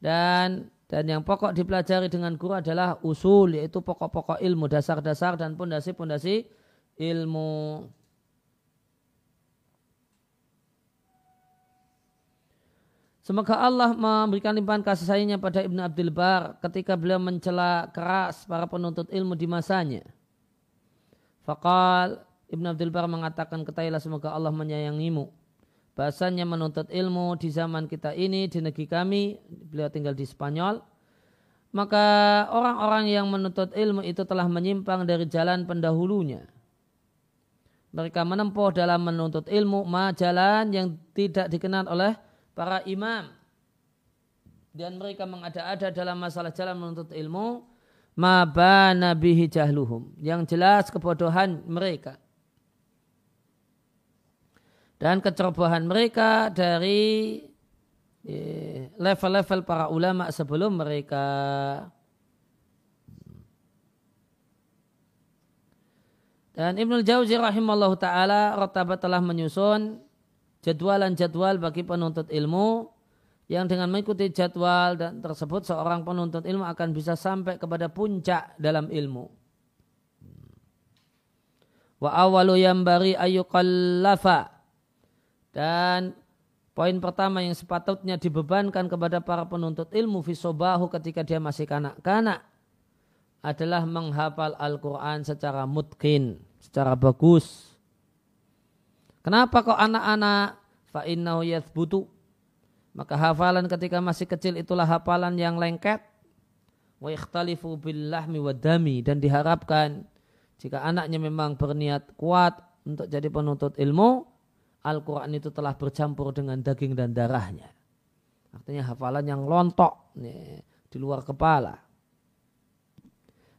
dan dan yang pokok dipelajari dengan guru adalah usul yaitu pokok-pokok ilmu dasar-dasar dan pondasi-pondasi ilmu. Semoga Allah memberikan limpahan kasih sayangnya pada Ibnu Abdul Bar ketika beliau mencela keras para penuntut ilmu di masanya. Fakal Ibn Abdul Bar mengatakan ketahuilah semoga Allah menyayangimu. Bahasanya menuntut ilmu di zaman kita ini, di negeri kami, beliau tinggal di Spanyol. Maka orang-orang yang menuntut ilmu itu telah menyimpang dari jalan pendahulunya. Mereka menempuh dalam menuntut ilmu ma jalan yang tidak dikenal oleh para imam. Dan mereka mengada-ada dalam masalah jalan menuntut ilmu ma bana bihi jahluhum. Yang jelas kebodohan mereka dan kecerobohan mereka dari eh, level-level para ulama sebelum mereka. Dan Ibnu Jauzi rahimallahu taala Rotabat telah menyusun jadwalan-jadwal bagi penuntut ilmu yang dengan mengikuti jadwal dan tersebut seorang penuntut ilmu akan bisa sampai kepada puncak dalam ilmu. Wa awalu yambari ayuqallafa dan poin pertama yang sepatutnya dibebankan kepada para penuntut ilmu fisobahu ketika dia masih kanak-kanak adalah menghafal Al-Quran secara mutkin, secara bagus. Kenapa kok anak-anak fa'innahu yathbutu? Maka hafalan ketika masih kecil itulah hafalan yang lengket. Wa ikhtalifu billahmi wa dami. Dan diharapkan jika anaknya memang berniat kuat untuk jadi penuntut ilmu, Al-Quran itu telah bercampur dengan daging dan darahnya. Artinya hafalan yang lontok nih, di luar kepala.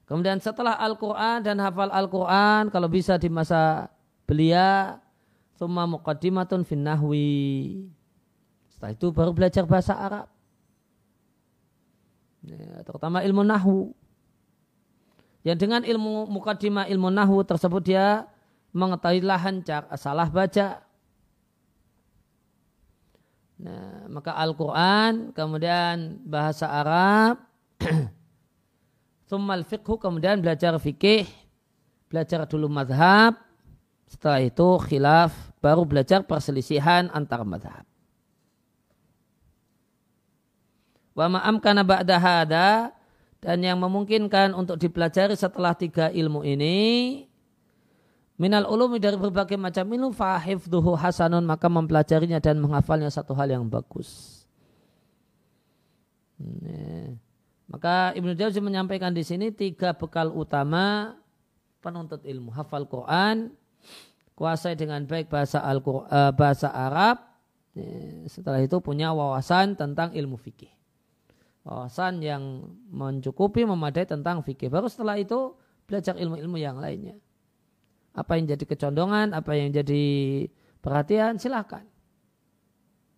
Kemudian setelah Al-Quran dan hafal Al-Quran, kalau bisa di masa belia, Thumma muqaddimatun fin nahwi. Setelah itu baru belajar bahasa Arab. Ya, terutama ilmu nahwu. Yang dengan ilmu mukaddimah ilmu nahwu tersebut dia mengetahui lahan salah baca. Nah, maka Al-Quran, kemudian bahasa Arab, Thummal fiqhu, kemudian belajar fikih, belajar dulu madhab, setelah itu khilaf baru belajar perselisihan antar madhab. Wa ma'am kana ba'da hada dan yang memungkinkan untuk dipelajari setelah tiga ilmu ini minal ulumi dari berbagai macam ilmu fahifduhu hasanun maka mempelajarinya dan menghafalnya satu hal yang bagus. Maka Ibnu Jauzi menyampaikan di sini tiga bekal utama penuntut ilmu hafal Quran, kuasai dengan baik bahasa Al uh, bahasa Arab. Setelah itu punya wawasan tentang ilmu fikih. Wawasan yang mencukupi memadai tentang fikih. Baru setelah itu belajar ilmu-ilmu yang lainnya. Apa yang jadi kecondongan, apa yang jadi perhatian, silakan.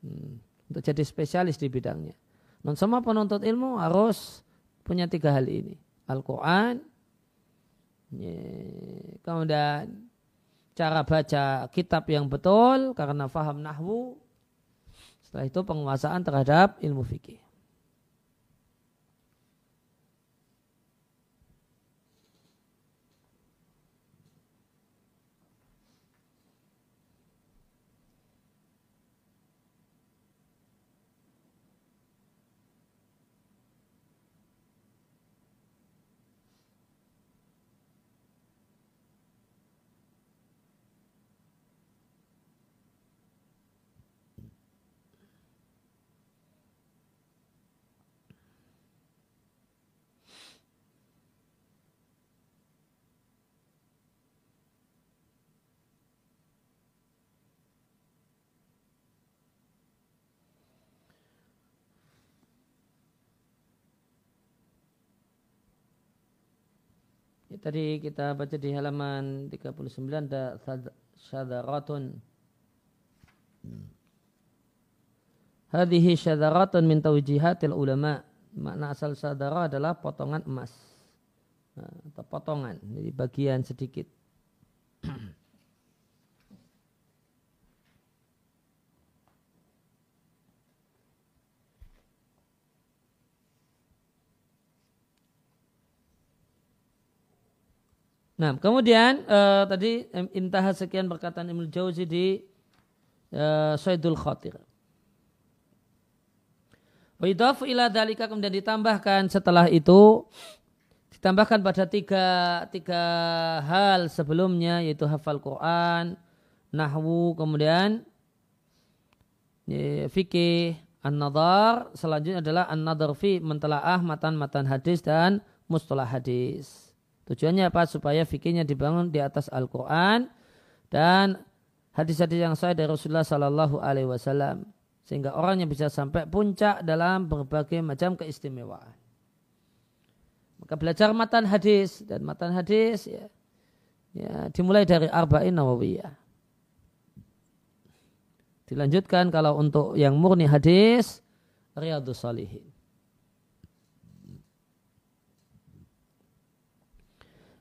Hmm, untuk jadi spesialis di bidangnya. Non semua penuntut ilmu harus punya tiga hal ini. Al-Quran, kemudian cara baca kitab yang betul karena faham nahwu. Setelah itu penguasaan terhadap ilmu fikih. Ya, tadi kita baca di halaman 39 ada syadaratun. Hadhihi syadaratun min tawjihatil ulama. Makna asal syadara adalah potongan emas. Nah, atau potongan, jadi bagian sedikit. Nah, kemudian uh, tadi intah sekian perkataan Ibnu Jauzi di uh, Saidul Khatir. Wa ila dalika kemudian ditambahkan setelah itu ditambahkan pada tiga, tiga hal sebelumnya yaitu hafal Quran, nahwu, kemudian fikih, an-nadar, selanjutnya adalah an-nadar fi mentelaah matan-matan hadis dan mustalah hadis. Tujuannya apa? Supaya fikirnya dibangun di atas Al-Quran dan hadis-hadis yang sahih dari Rasulullah Sallallahu Alaihi Wasallam sehingga orangnya bisa sampai puncak dalam berbagai macam keistimewaan. Maka belajar matan hadis dan matan hadis ya, ya dimulai dari arba'in nawawiyah. Dilanjutkan kalau untuk yang murni hadis Riyadus Salihin.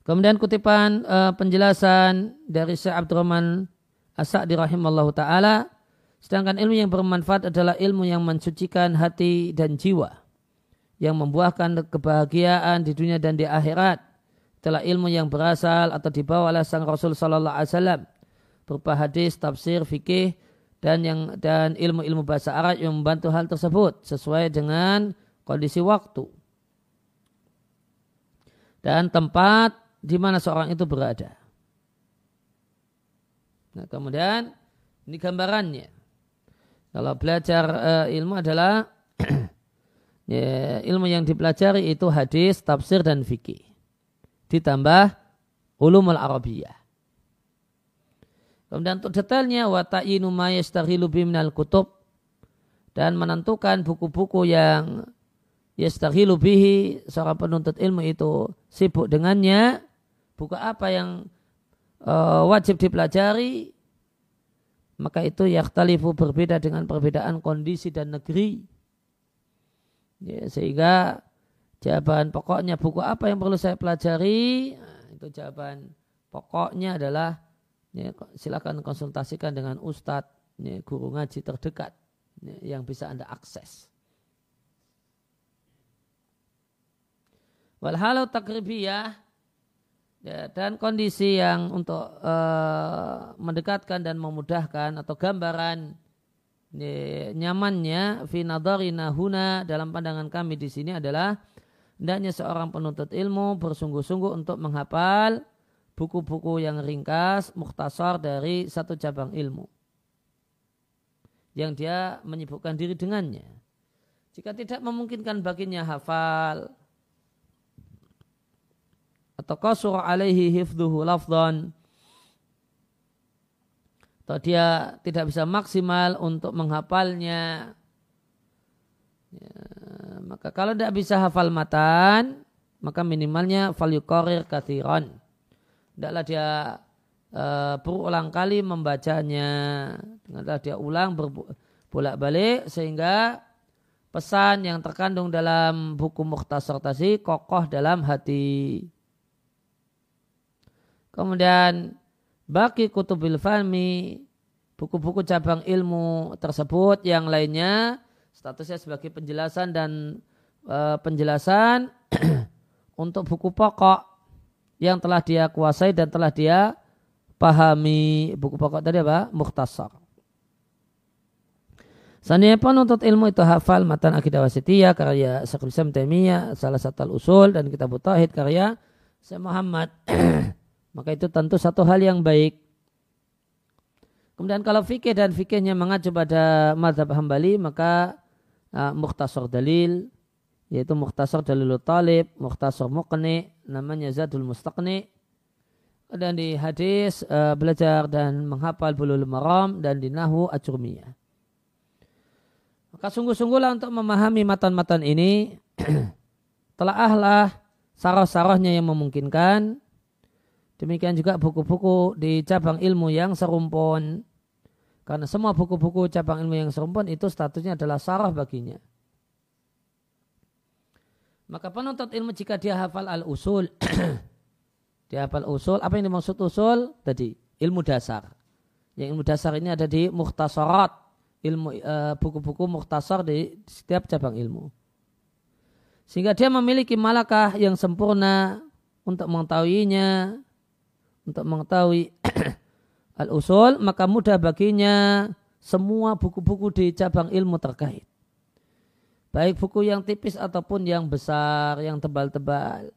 Kemudian kutipan uh, penjelasan dari Syekh Abdurrahman As-Sa'di rahimallahu taala, sedangkan ilmu yang bermanfaat adalah ilmu yang mensucikan hati dan jiwa, yang membuahkan kebahagiaan di dunia dan di akhirat. Telah ilmu yang berasal atau dibawa oleh sang Rasul sallallahu alaihi wasallam berupa hadis, tafsir, fikih dan yang dan ilmu-ilmu bahasa Arab yang membantu hal tersebut sesuai dengan kondisi waktu dan tempat di mana seorang itu berada. Nah, kemudian ini gambarannya. Kalau belajar uh, ilmu adalah ya, ilmu yang dipelajari itu hadis, tafsir dan fikih. Ditambah ulumul arabiyah. Kemudian untuk detailnya wa ta'yinu ma yastaghilu minal kutub dan menentukan buku-buku yang yastahilu bihi seorang penuntut ilmu itu sibuk dengannya buku apa yang uh, wajib dipelajari maka itu yaktalifu berbeda dengan perbedaan kondisi dan negeri. Ya, sehingga jawaban pokoknya buku apa yang perlu saya pelajari nah, itu jawaban pokoknya adalah ya, silakan konsultasikan dengan ustadz ya, guru ngaji terdekat ya, yang bisa anda akses. Walhalau takribiyah ya, dan kondisi yang untuk uh, mendekatkan dan memudahkan atau gambaran ya, nyamannya finadarina huna dalam pandangan kami di sini adalah hendaknya seorang penuntut ilmu bersungguh-sungguh untuk menghafal buku-buku yang ringkas mukhtasar dari satu cabang ilmu yang dia menyibukkan diri dengannya. Jika tidak memungkinkan baginya hafal, atau qasur alaihi hifduhu lafdan atau dia tidak bisa maksimal untuk menghafalnya. Ya, maka kalau tidak bisa hafal matan maka minimalnya fal yukorir kathiron tidaklah dia uh, berulang kali membacanya. Dengan dia ulang bolak-balik sehingga pesan yang terkandung dalam buku mukhtasar tadi kokoh dalam hati. Kemudian bagi kutubil fahmi, buku-buku cabang ilmu tersebut yang lainnya statusnya sebagai penjelasan dan e, penjelasan untuk buku pokok yang telah dia kuasai dan telah dia pahami. Buku pokok tadi apa? Mukhtasar. Seandainya penuntut ilmu itu hafal matan akidah wasitiyah karya Syekhul Islam salah satu usul dan kitab Tauhid karya Syekh Muhammad maka itu tentu satu hal yang baik. Kemudian kalau fikih dan fikihnya mengacu pada madhab hambali maka uh, mukhtasar dalil yaitu mukhtasar dalil talib, mukhtasar muqni, namanya zadul mustaqni. Dan di hadis uh, belajar dan menghafal bulul maram dan di nahu acurmiyah. Maka sungguh-sungguhlah untuk memahami matan-matan ini telah ahlah sarah-sarahnya yang memungkinkan Demikian juga buku-buku di cabang ilmu yang serumpun. Karena semua buku-buku cabang ilmu yang serumpun itu statusnya adalah sarah baginya. Maka penuntut ilmu jika dia hafal al-usul. dia hafal usul. Apa yang dimaksud usul? Tadi ilmu dasar. Yang ilmu dasar ini ada di muhtasarat. Ilmu uh, buku-buku muhtasar di setiap cabang ilmu. Sehingga dia memiliki malakah yang sempurna untuk mengetahuinya, untuk mengetahui al-usul maka mudah baginya semua buku-buku di cabang ilmu terkait. Baik buku yang tipis ataupun yang besar, yang tebal-tebal.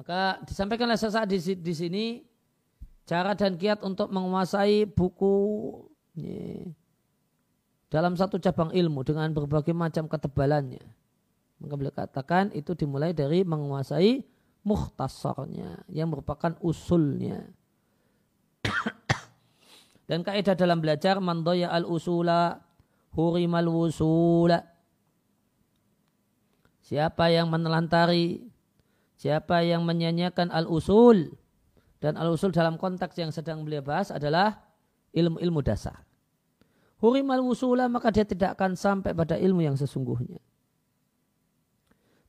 Maka disampaikanlah sesaat di, di sini cara dan kiat untuk menguasai buku ini, dalam satu cabang ilmu dengan berbagai macam ketebalannya. Maka beliau katakan itu dimulai dari menguasai muhtasarnya yang merupakan usulnya. Dan kaidah dalam belajar mandoya al usula hurimal wusula. Siapa yang menelantar,i siapa yang menyanyikan al-usul dan al-usul dalam konteks yang sedang beliau bahas adalah ilmu-ilmu dasar. Hurimal wusula maka dia tidak akan sampai pada ilmu yang sesungguhnya.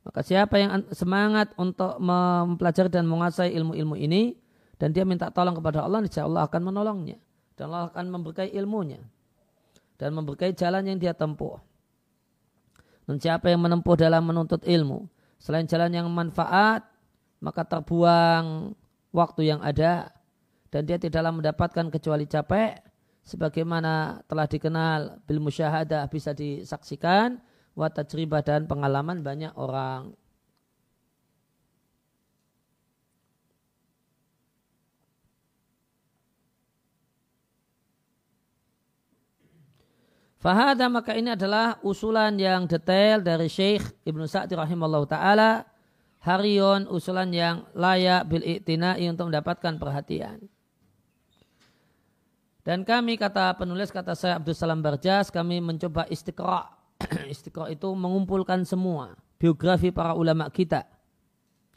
Maka siapa yang semangat untuk mempelajari dan menguasai ilmu-ilmu ini dan dia minta tolong kepada Allah, insya Allah akan menolongnya. Dan Allah akan memberkai ilmunya. Dan memberkai jalan yang dia tempuh. Dan siapa yang menempuh dalam menuntut ilmu selain jalan yang manfaat, maka terbuang waktu yang ada. Dan dia tidaklah mendapatkan kecuali capek sebagaimana telah dikenal bil musyahadah bisa disaksikan wa tajribah dan pengalaman banyak orang. Fahada maka ini adalah usulan yang detail dari Syekh Ibnu Sa'di rahimahullah ta'ala. Harion usulan yang layak bil iktinai untuk mendapatkan perhatian. Dan kami kata penulis kata saya Abdul Salam Barjas kami mencoba istiqra' istiqra itu mengumpulkan semua biografi para ulama kita.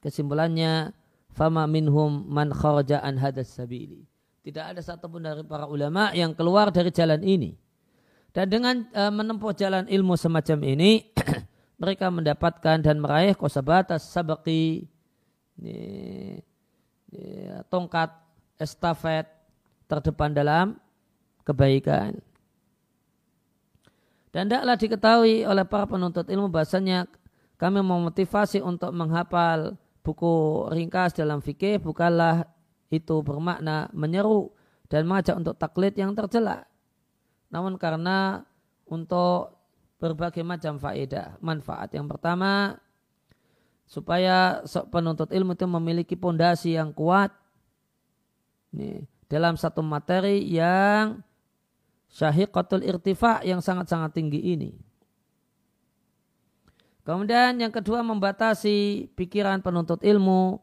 Kesimpulannya, fama minhum man kharaja an hadas sabili. Tidak ada satupun dari para ulama yang keluar dari jalan ini. Dan dengan uh, menempuh jalan ilmu semacam ini, mereka mendapatkan dan meraih kosabatas sabaki, ini, ini, tongkat estafet terdepan dalam kebaikan. Dan tidaklah diketahui oleh para penuntut ilmu bahasanya kami memotivasi untuk menghafal buku ringkas dalam fikih bukanlah itu bermakna menyeru dan mengajak untuk taklid yang tercela. Namun karena untuk berbagai macam faedah, manfaat. Yang pertama, supaya penuntut ilmu itu memiliki pondasi yang kuat ini, dalam satu materi yang syahiqatul irtifa yang sangat-sangat tinggi ini. Kemudian yang kedua membatasi pikiran penuntut ilmu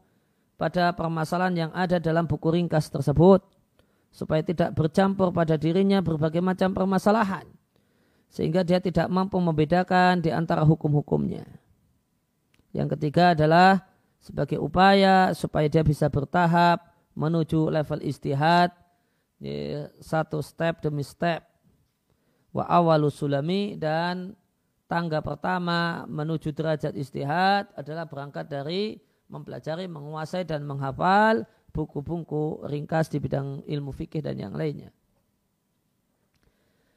pada permasalahan yang ada dalam buku ringkas tersebut supaya tidak bercampur pada dirinya berbagai macam permasalahan sehingga dia tidak mampu membedakan di antara hukum-hukumnya. Yang ketiga adalah sebagai upaya supaya dia bisa bertahap menuju level istihad satu step demi step wa awalu sulami dan tangga pertama menuju derajat istihad adalah berangkat dari mempelajari, menguasai dan menghafal buku-buku ringkas di bidang ilmu fikih dan yang lainnya.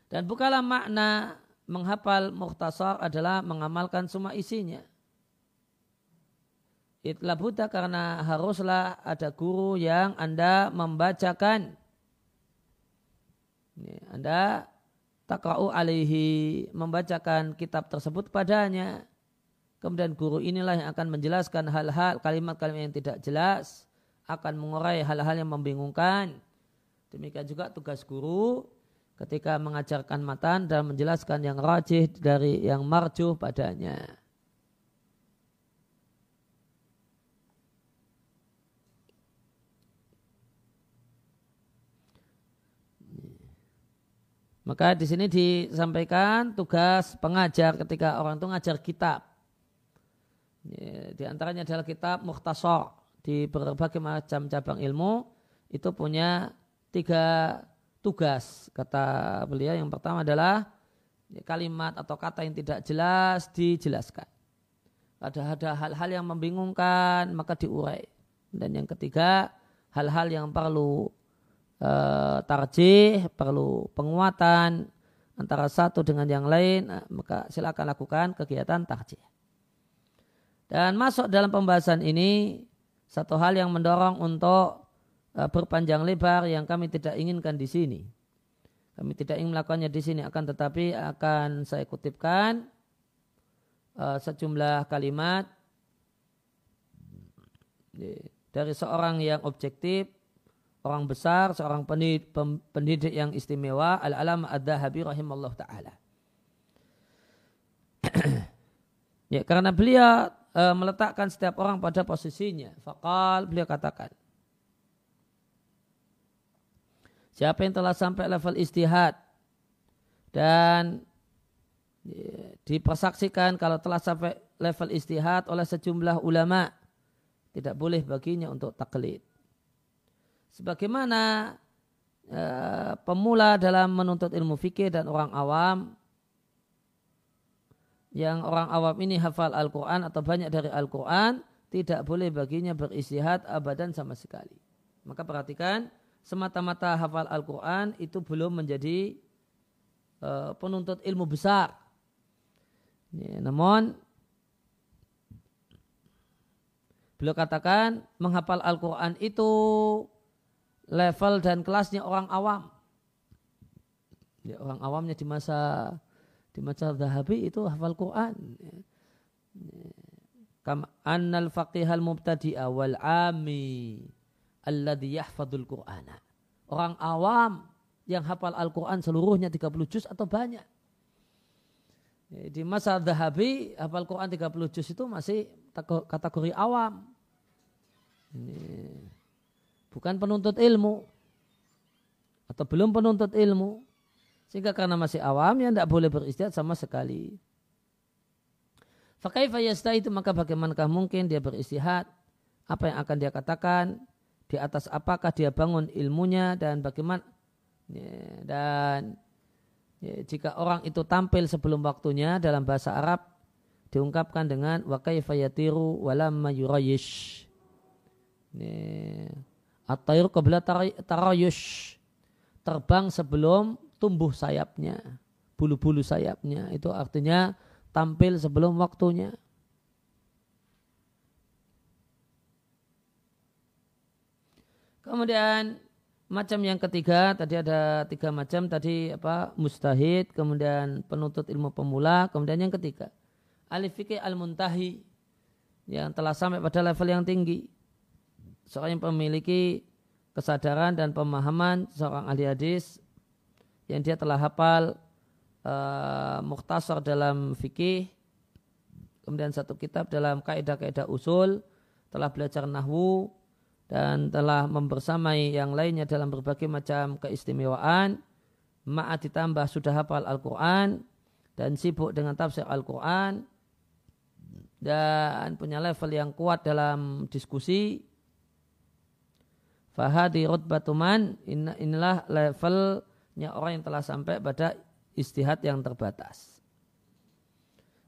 Dan bukanlah makna menghafal muhtasar adalah mengamalkan semua isinya. Itlah buta karena haruslah ada guru yang Anda membacakan anda takra'u alaihi membacakan kitab tersebut padanya. Kemudian guru inilah yang akan menjelaskan hal-hal kalimat-kalimat yang tidak jelas, akan mengurai hal-hal yang membingungkan. Demikian juga tugas guru ketika mengajarkan matan dan menjelaskan yang rajih dari yang marjuh padanya. Maka di sini disampaikan tugas pengajar ketika orang itu ngajar kitab. Di antaranya adalah kitab mukhtasar. Di berbagai macam cabang ilmu itu punya tiga tugas kata beliau. Yang pertama adalah kalimat atau kata yang tidak jelas dijelaskan. Ada ada hal-hal yang membingungkan maka diurai. Dan yang ketiga hal-hal yang perlu uh, tarjih, perlu penguatan antara satu dengan yang lain, nah, maka silakan lakukan kegiatan tarjih. Dan masuk dalam pembahasan ini satu hal yang mendorong untuk uh, berpanjang lebar yang kami tidak inginkan di sini. Kami tidak ingin melakukannya di sini akan tetapi akan saya kutipkan uh, sejumlah kalimat dari seorang yang objektif orang besar, seorang pendidik, yang istimewa, Al-Alam Ad-Dahabi rahimallahu taala. ya, karena beliau e, meletakkan setiap orang pada posisinya. Fakal beliau katakan, siapa yang telah sampai level istihad dan ya, dipersaksikan kalau telah sampai level istihad oleh sejumlah ulama, tidak boleh baginya untuk taklid sebagaimana e, pemula dalam menuntut ilmu fikih dan orang awam yang orang awam ini hafal Al-Quran atau banyak dari Al-Quran tidak boleh baginya beristihad abadan sama sekali. Maka perhatikan semata-mata hafal Al-Quran itu belum menjadi e, penuntut ilmu besar. Ya, namun beliau katakan menghafal Al-Quran itu level dan kelasnya orang awam. Ya, orang awamnya di masa di masa Zahabi itu hafal Quran. Kam annal faqihal mubtadi'a wal ami alladhi yahfadul Qur'ana. Orang awam yang hafal Al-Quran seluruhnya 30 juz atau banyak. Ya, di masa Zahabi hafal Quran 30 juz itu masih kategori awam. Ini bukan penuntut ilmu atau belum penuntut ilmu sehingga karena masih awam ya tidak boleh beristihad sama sekali Fakaifa itu maka bagaimanakah mungkin dia beristihad? Apa yang akan dia katakan? Di atas apakah dia bangun ilmunya dan bagaimana? Ya, dan ya, jika orang itu tampil sebelum waktunya dalam bahasa Arab diungkapkan dengan wa kaifa yatiru walamma yurayish. Ya, At-tayr qabla tarayush. Terbang sebelum tumbuh sayapnya. Bulu-bulu sayapnya. Itu artinya tampil sebelum waktunya. Kemudian macam yang ketiga tadi ada tiga macam tadi apa mustahid kemudian penuntut ilmu pemula kemudian yang ketiga alif fikih al muntahi yang telah sampai pada level yang tinggi seorang yang memiliki kesadaran dan pemahaman seorang ahli hadis yang dia telah hafal uh, mukhtasar dalam fikih, kemudian satu kitab dalam kaidah-kaidah usul, telah belajar nahwu dan telah membersamai yang lainnya dalam berbagai macam keistimewaan, ma'at ditambah sudah hafal Al-Quran dan sibuk dengan tafsir Al-Quran dan punya level yang kuat dalam diskusi fahadi rutbatuman inilah levelnya orang yang telah sampai pada istihad yang terbatas.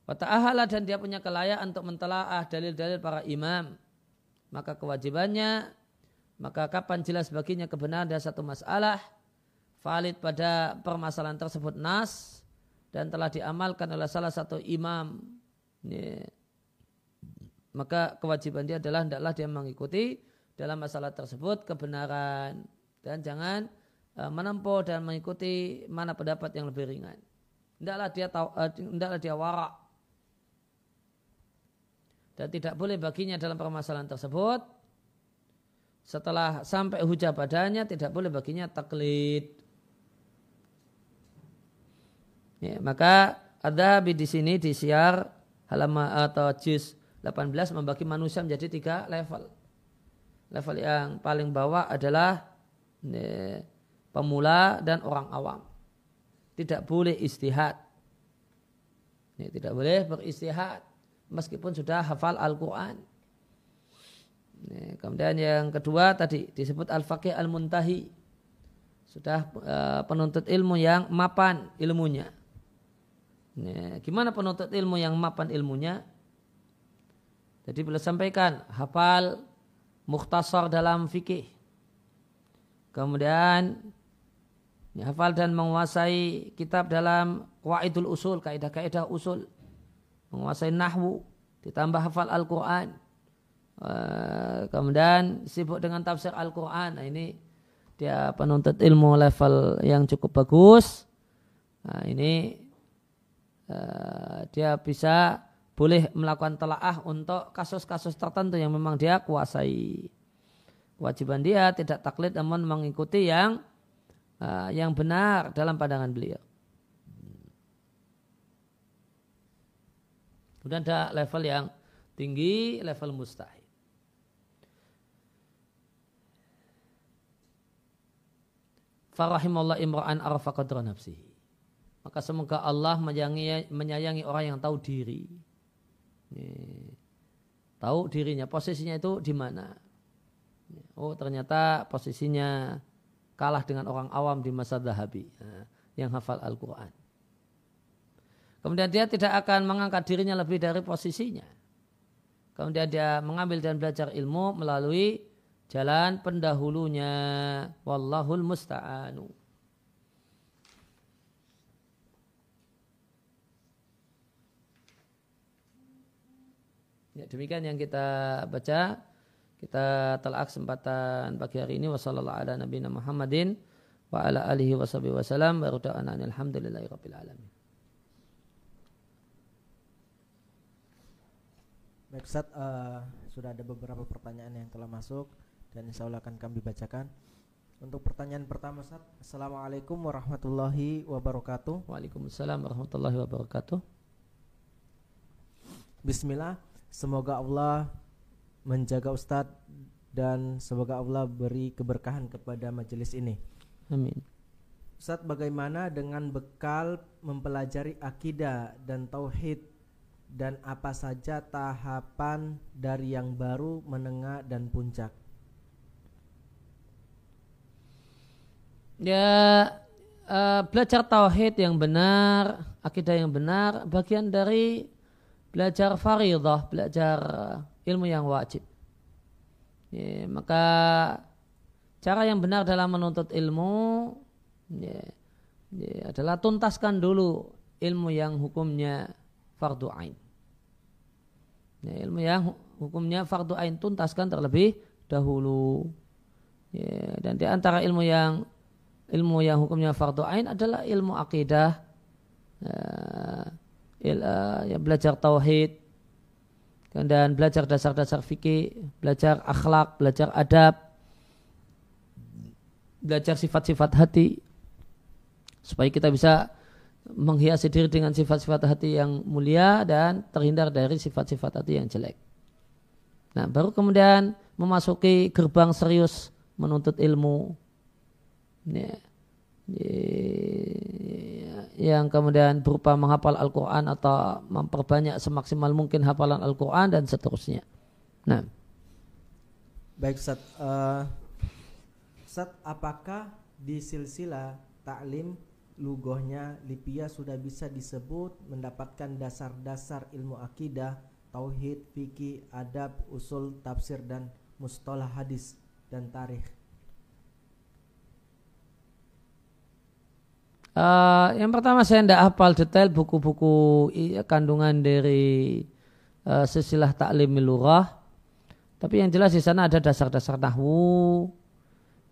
Wata'ahala dan dia punya kelayakan untuk mentelaah dalil-dalil para imam. Maka kewajibannya, maka kapan jelas baginya kebenaran dari satu masalah, valid pada permasalahan tersebut nas, dan telah diamalkan oleh salah satu imam. Ini, maka kewajiban dia adalah hendaklah dia mengikuti dalam masalah tersebut kebenaran dan jangan Eh, menempuh dan mengikuti mana pendapat yang lebih ringan. Tidaklah dia tahu, uh, tidaklah dia warak dan tidak boleh baginya dalam permasalahan tersebut setelah sampai hujah padanya tidak boleh baginya taklid. Ya, maka ada di sini di siar halaman atau juz 18 membagi manusia menjadi tiga level. Level yang paling bawah adalah ya, pemula dan orang awam. Tidak boleh istihad. Ini tidak boleh beristihad meskipun sudah hafal Al-Quran. kemudian yang kedua tadi disebut al-faqih al-muntahi. Sudah uh, penuntut ilmu yang mapan ilmunya. Ini, gimana penuntut ilmu yang mapan ilmunya? Jadi boleh sampaikan hafal mukhtasar dalam fikih. Kemudian hafal dan menguasai kitab dalam Qaidul Usul, kaidah-kaidah usul. Menguasai nahwu, ditambah hafal Al-Qur'an. Uh, kemudian sibuk dengan tafsir Al-Qur'an. Nah, ini dia penuntut ilmu level yang cukup bagus. Nah, ini uh, dia bisa boleh melakukan telaah untuk kasus-kasus tertentu yang memang dia kuasai. Kewajiban dia tidak taklid namun mengikuti yang uh, yang benar dalam pandangan beliau. Kemudian ada level yang tinggi, level mustahil. Farahimallah imra'an arafa nafsihi. Maka semoga Allah menyayangi orang yang tahu diri. Tahu dirinya, posisinya itu di mana. Oh ternyata posisinya kalah dengan orang awam di masa dahabi ya, yang hafal Al-Quran. Kemudian dia tidak akan mengangkat dirinya lebih dari posisinya. Kemudian dia mengambil dan belajar ilmu melalui jalan pendahulunya. Wallahul musta'anu. Ya, demikian yang kita baca. Kita telah kesempatan pagi hari ini wasallallahu ala nabiyina Muhammadin wa ala alihi wasallam wa alhamdulillahi rabbil alamin. Baik Ustaz, uh, sudah ada beberapa pertanyaan yang telah masuk dan insya Allah akan kami bacakan. Untuk pertanyaan pertama Ustaz, Assalamualaikum warahmatullahi wabarakatuh. Waalaikumsalam warahmatullahi wabarakatuh. Bismillah, semoga Allah menjaga Ustadz dan semoga Allah beri keberkahan kepada majelis ini. Amin. Ustadz bagaimana dengan bekal mempelajari akidah dan tauhid dan apa saja tahapan dari yang baru, menengah dan puncak? Ya uh, belajar tauhid yang benar, akidah yang benar, bagian dari belajar faridah, belajar ilmu yang wajib. Ya, maka cara yang benar dalam menuntut ilmu ya, ya, adalah tuntaskan dulu ilmu yang hukumnya fardu ain. Ya, ilmu yang hukumnya fardu ain tuntaskan terlebih dahulu. Ya, dan di antara ilmu yang ilmu yang hukumnya fardu ain adalah ilmu akidah, ya, uh, ya, belajar tauhid, dan belajar dasar-dasar fikih, belajar akhlak, belajar adab, belajar sifat-sifat hati, supaya kita bisa menghiasi diri dengan sifat-sifat hati yang mulia dan terhindar dari sifat-sifat hati yang jelek. Nah, baru kemudian memasuki gerbang serius menuntut ilmu. Ya yang kemudian berupa menghafal Al-Quran atau memperbanyak semaksimal mungkin hafalan Al-Quran dan seterusnya. Nah. Baik Ustaz. Uh, Ustaz, apakah di silsilah taklim lugohnya Lipia sudah bisa disebut mendapatkan dasar-dasar ilmu akidah, tauhid, fikih, adab, usul, tafsir dan mustalah hadis dan tarikh? Uh, yang pertama saya tidak hafal detail buku-buku kandungan dari uh, sesilah taklim lurah. Tapi yang jelas di sana ada dasar-dasar nahwu,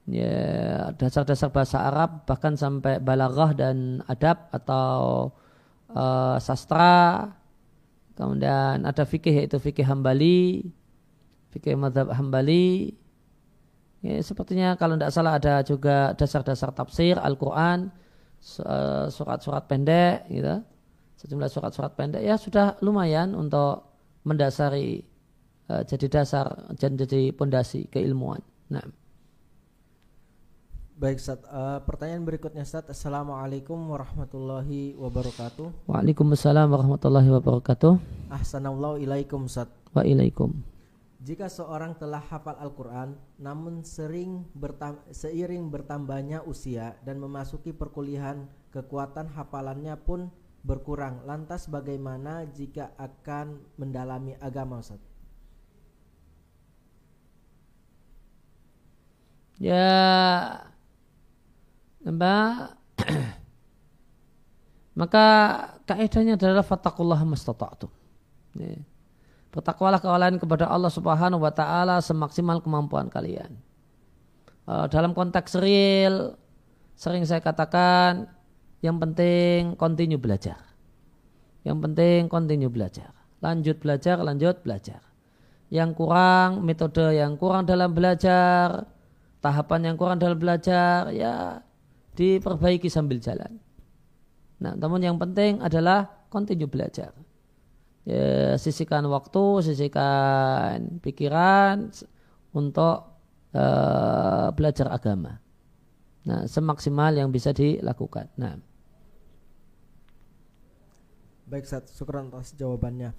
ya, dasar-dasar bahasa Arab, bahkan sampai balaghah dan adab atau uh, sastra. Kemudian ada fikih yaitu fikih hambali, fikih madhab hambali. Ya, sepertinya kalau tidak salah ada juga dasar-dasar tafsir Al-Quran Eh, surat-surat pendek gitu sejumlah surat-surat pendek ya sudah lumayan untuk mendasari uh, jadi dasar dan jadi pondasi keilmuan. Nah. Baik Ustaz, uh, pertanyaan berikutnya Ustaz. Assalamualaikum warahmatullahi wabarakatuh. Waalaikumsalam warahmatullahi wabarakatuh. Ahsanallahu ilaikum Ustaz. Wa ilaikum. Jika seorang telah hafal Al-Quran, namun sering bertam seiring bertambahnya usia dan memasuki perkuliahan, kekuatan hafalannya pun berkurang. Lantas bagaimana jika akan mendalami agama Ustaz? Ya, Mbak, maka kaidahnya adalah fatakullah mastata'tum. Ya Bertakwalah kalian kepada Allah Subhanahu wa taala semaksimal kemampuan kalian. Uh, dalam konteks real sering saya katakan yang penting continue belajar. Yang penting continue belajar. Lanjut belajar, lanjut belajar. Yang kurang, metode yang kurang dalam belajar, tahapan yang kurang dalam belajar, ya diperbaiki sambil jalan. Nah, namun yang penting adalah continue belajar ya, sisihkan waktu, sisihkan pikiran untuk uh, belajar agama. Nah, semaksimal yang bisa dilakukan. Nah. Baik, Sat. Syukuran atas jawabannya.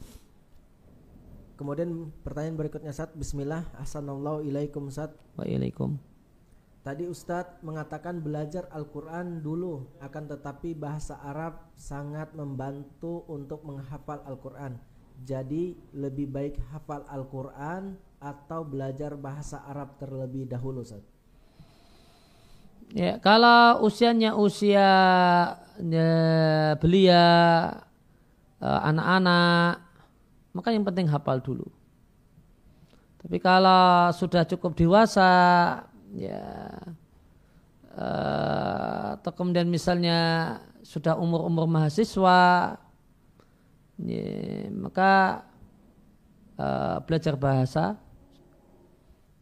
Kemudian pertanyaan berikutnya, Sat. Bismillah. Assalamualaikum Sat. Waalaikum. Tadi Ustadz mengatakan belajar Al-Quran dulu Akan tetapi bahasa Arab sangat membantu untuk menghafal Al-Quran Jadi lebih baik hafal Al-Quran Atau belajar bahasa Arab terlebih dahulu Ustadz Ya, kalau usianya usia ya, belia eh, anak-anak, maka yang penting hafal dulu. Tapi kalau sudah cukup dewasa, ya. Uh, atau kemudian misalnya sudah umur-umur mahasiswa ya, maka uh, belajar bahasa.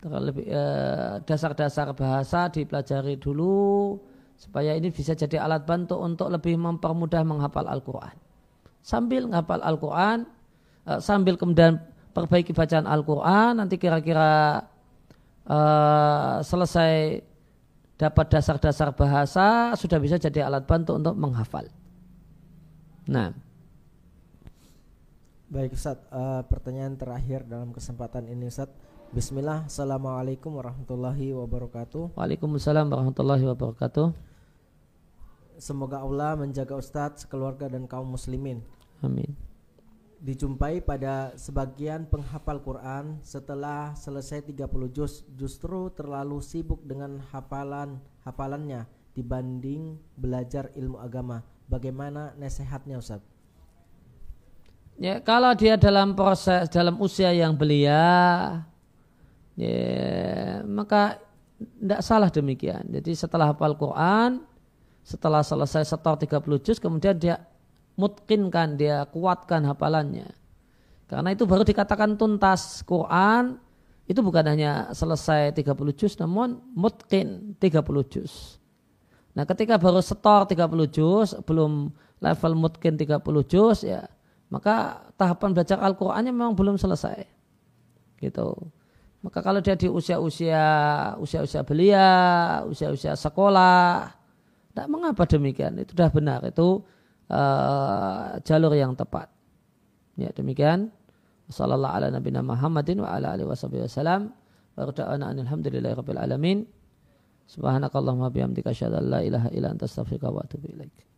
Terlebih uh, dasar-dasar bahasa dipelajari dulu supaya ini bisa jadi alat bantu untuk lebih mempermudah menghafal Al-Quran. Sambil menghafal Al-Quran sambil kemudian perbaiki bacaan Al-Quran nanti kira-kira uh, selesai dapat dasar-dasar bahasa sudah bisa jadi alat bantu untuk menghafal. Nah. Baik Ustaz, uh, pertanyaan terakhir dalam kesempatan ini Ustaz. Bismillah, Assalamualaikum warahmatullahi wabarakatuh. Waalaikumsalam warahmatullahi wabarakatuh. Semoga Allah menjaga Ustadz, keluarga dan kaum muslimin. Amin. Dijumpai pada sebagian penghafal Quran setelah selesai 30 juz justru terlalu sibuk dengan hafalan hafalannya dibanding belajar ilmu agama. Bagaimana nasihatnya Ustaz? Ya, kalau dia dalam proses dalam usia yang belia, ya, maka tidak salah demikian. Jadi setelah hafal Quran, setelah selesai setor 30 juz, kemudian dia mutkinkan, dia kuatkan hafalannya. Karena itu baru dikatakan tuntas Quran, itu bukan hanya selesai 30 juz, namun mutkin 30 juz. Nah ketika baru setor 30 juz, belum level mutkin 30 juz, ya maka tahapan belajar Al-Qur'annya memang belum selesai. Gitu. Maka kalau dia di usia-usia usia-usia belia, usia-usia sekolah, tidak mengapa demikian. Itu sudah benar. Itu uh, jalur yang tepat. Ya demikian. Sallallahu ala nabiyina Muhammadin wa ala alihi wasallam. Wa rada'ana alhamdulillahi rabbil alamin. Subhanakallahumma bihamdika asyhadu ilaha illa anta astaghfiruka wa atubu ilaik.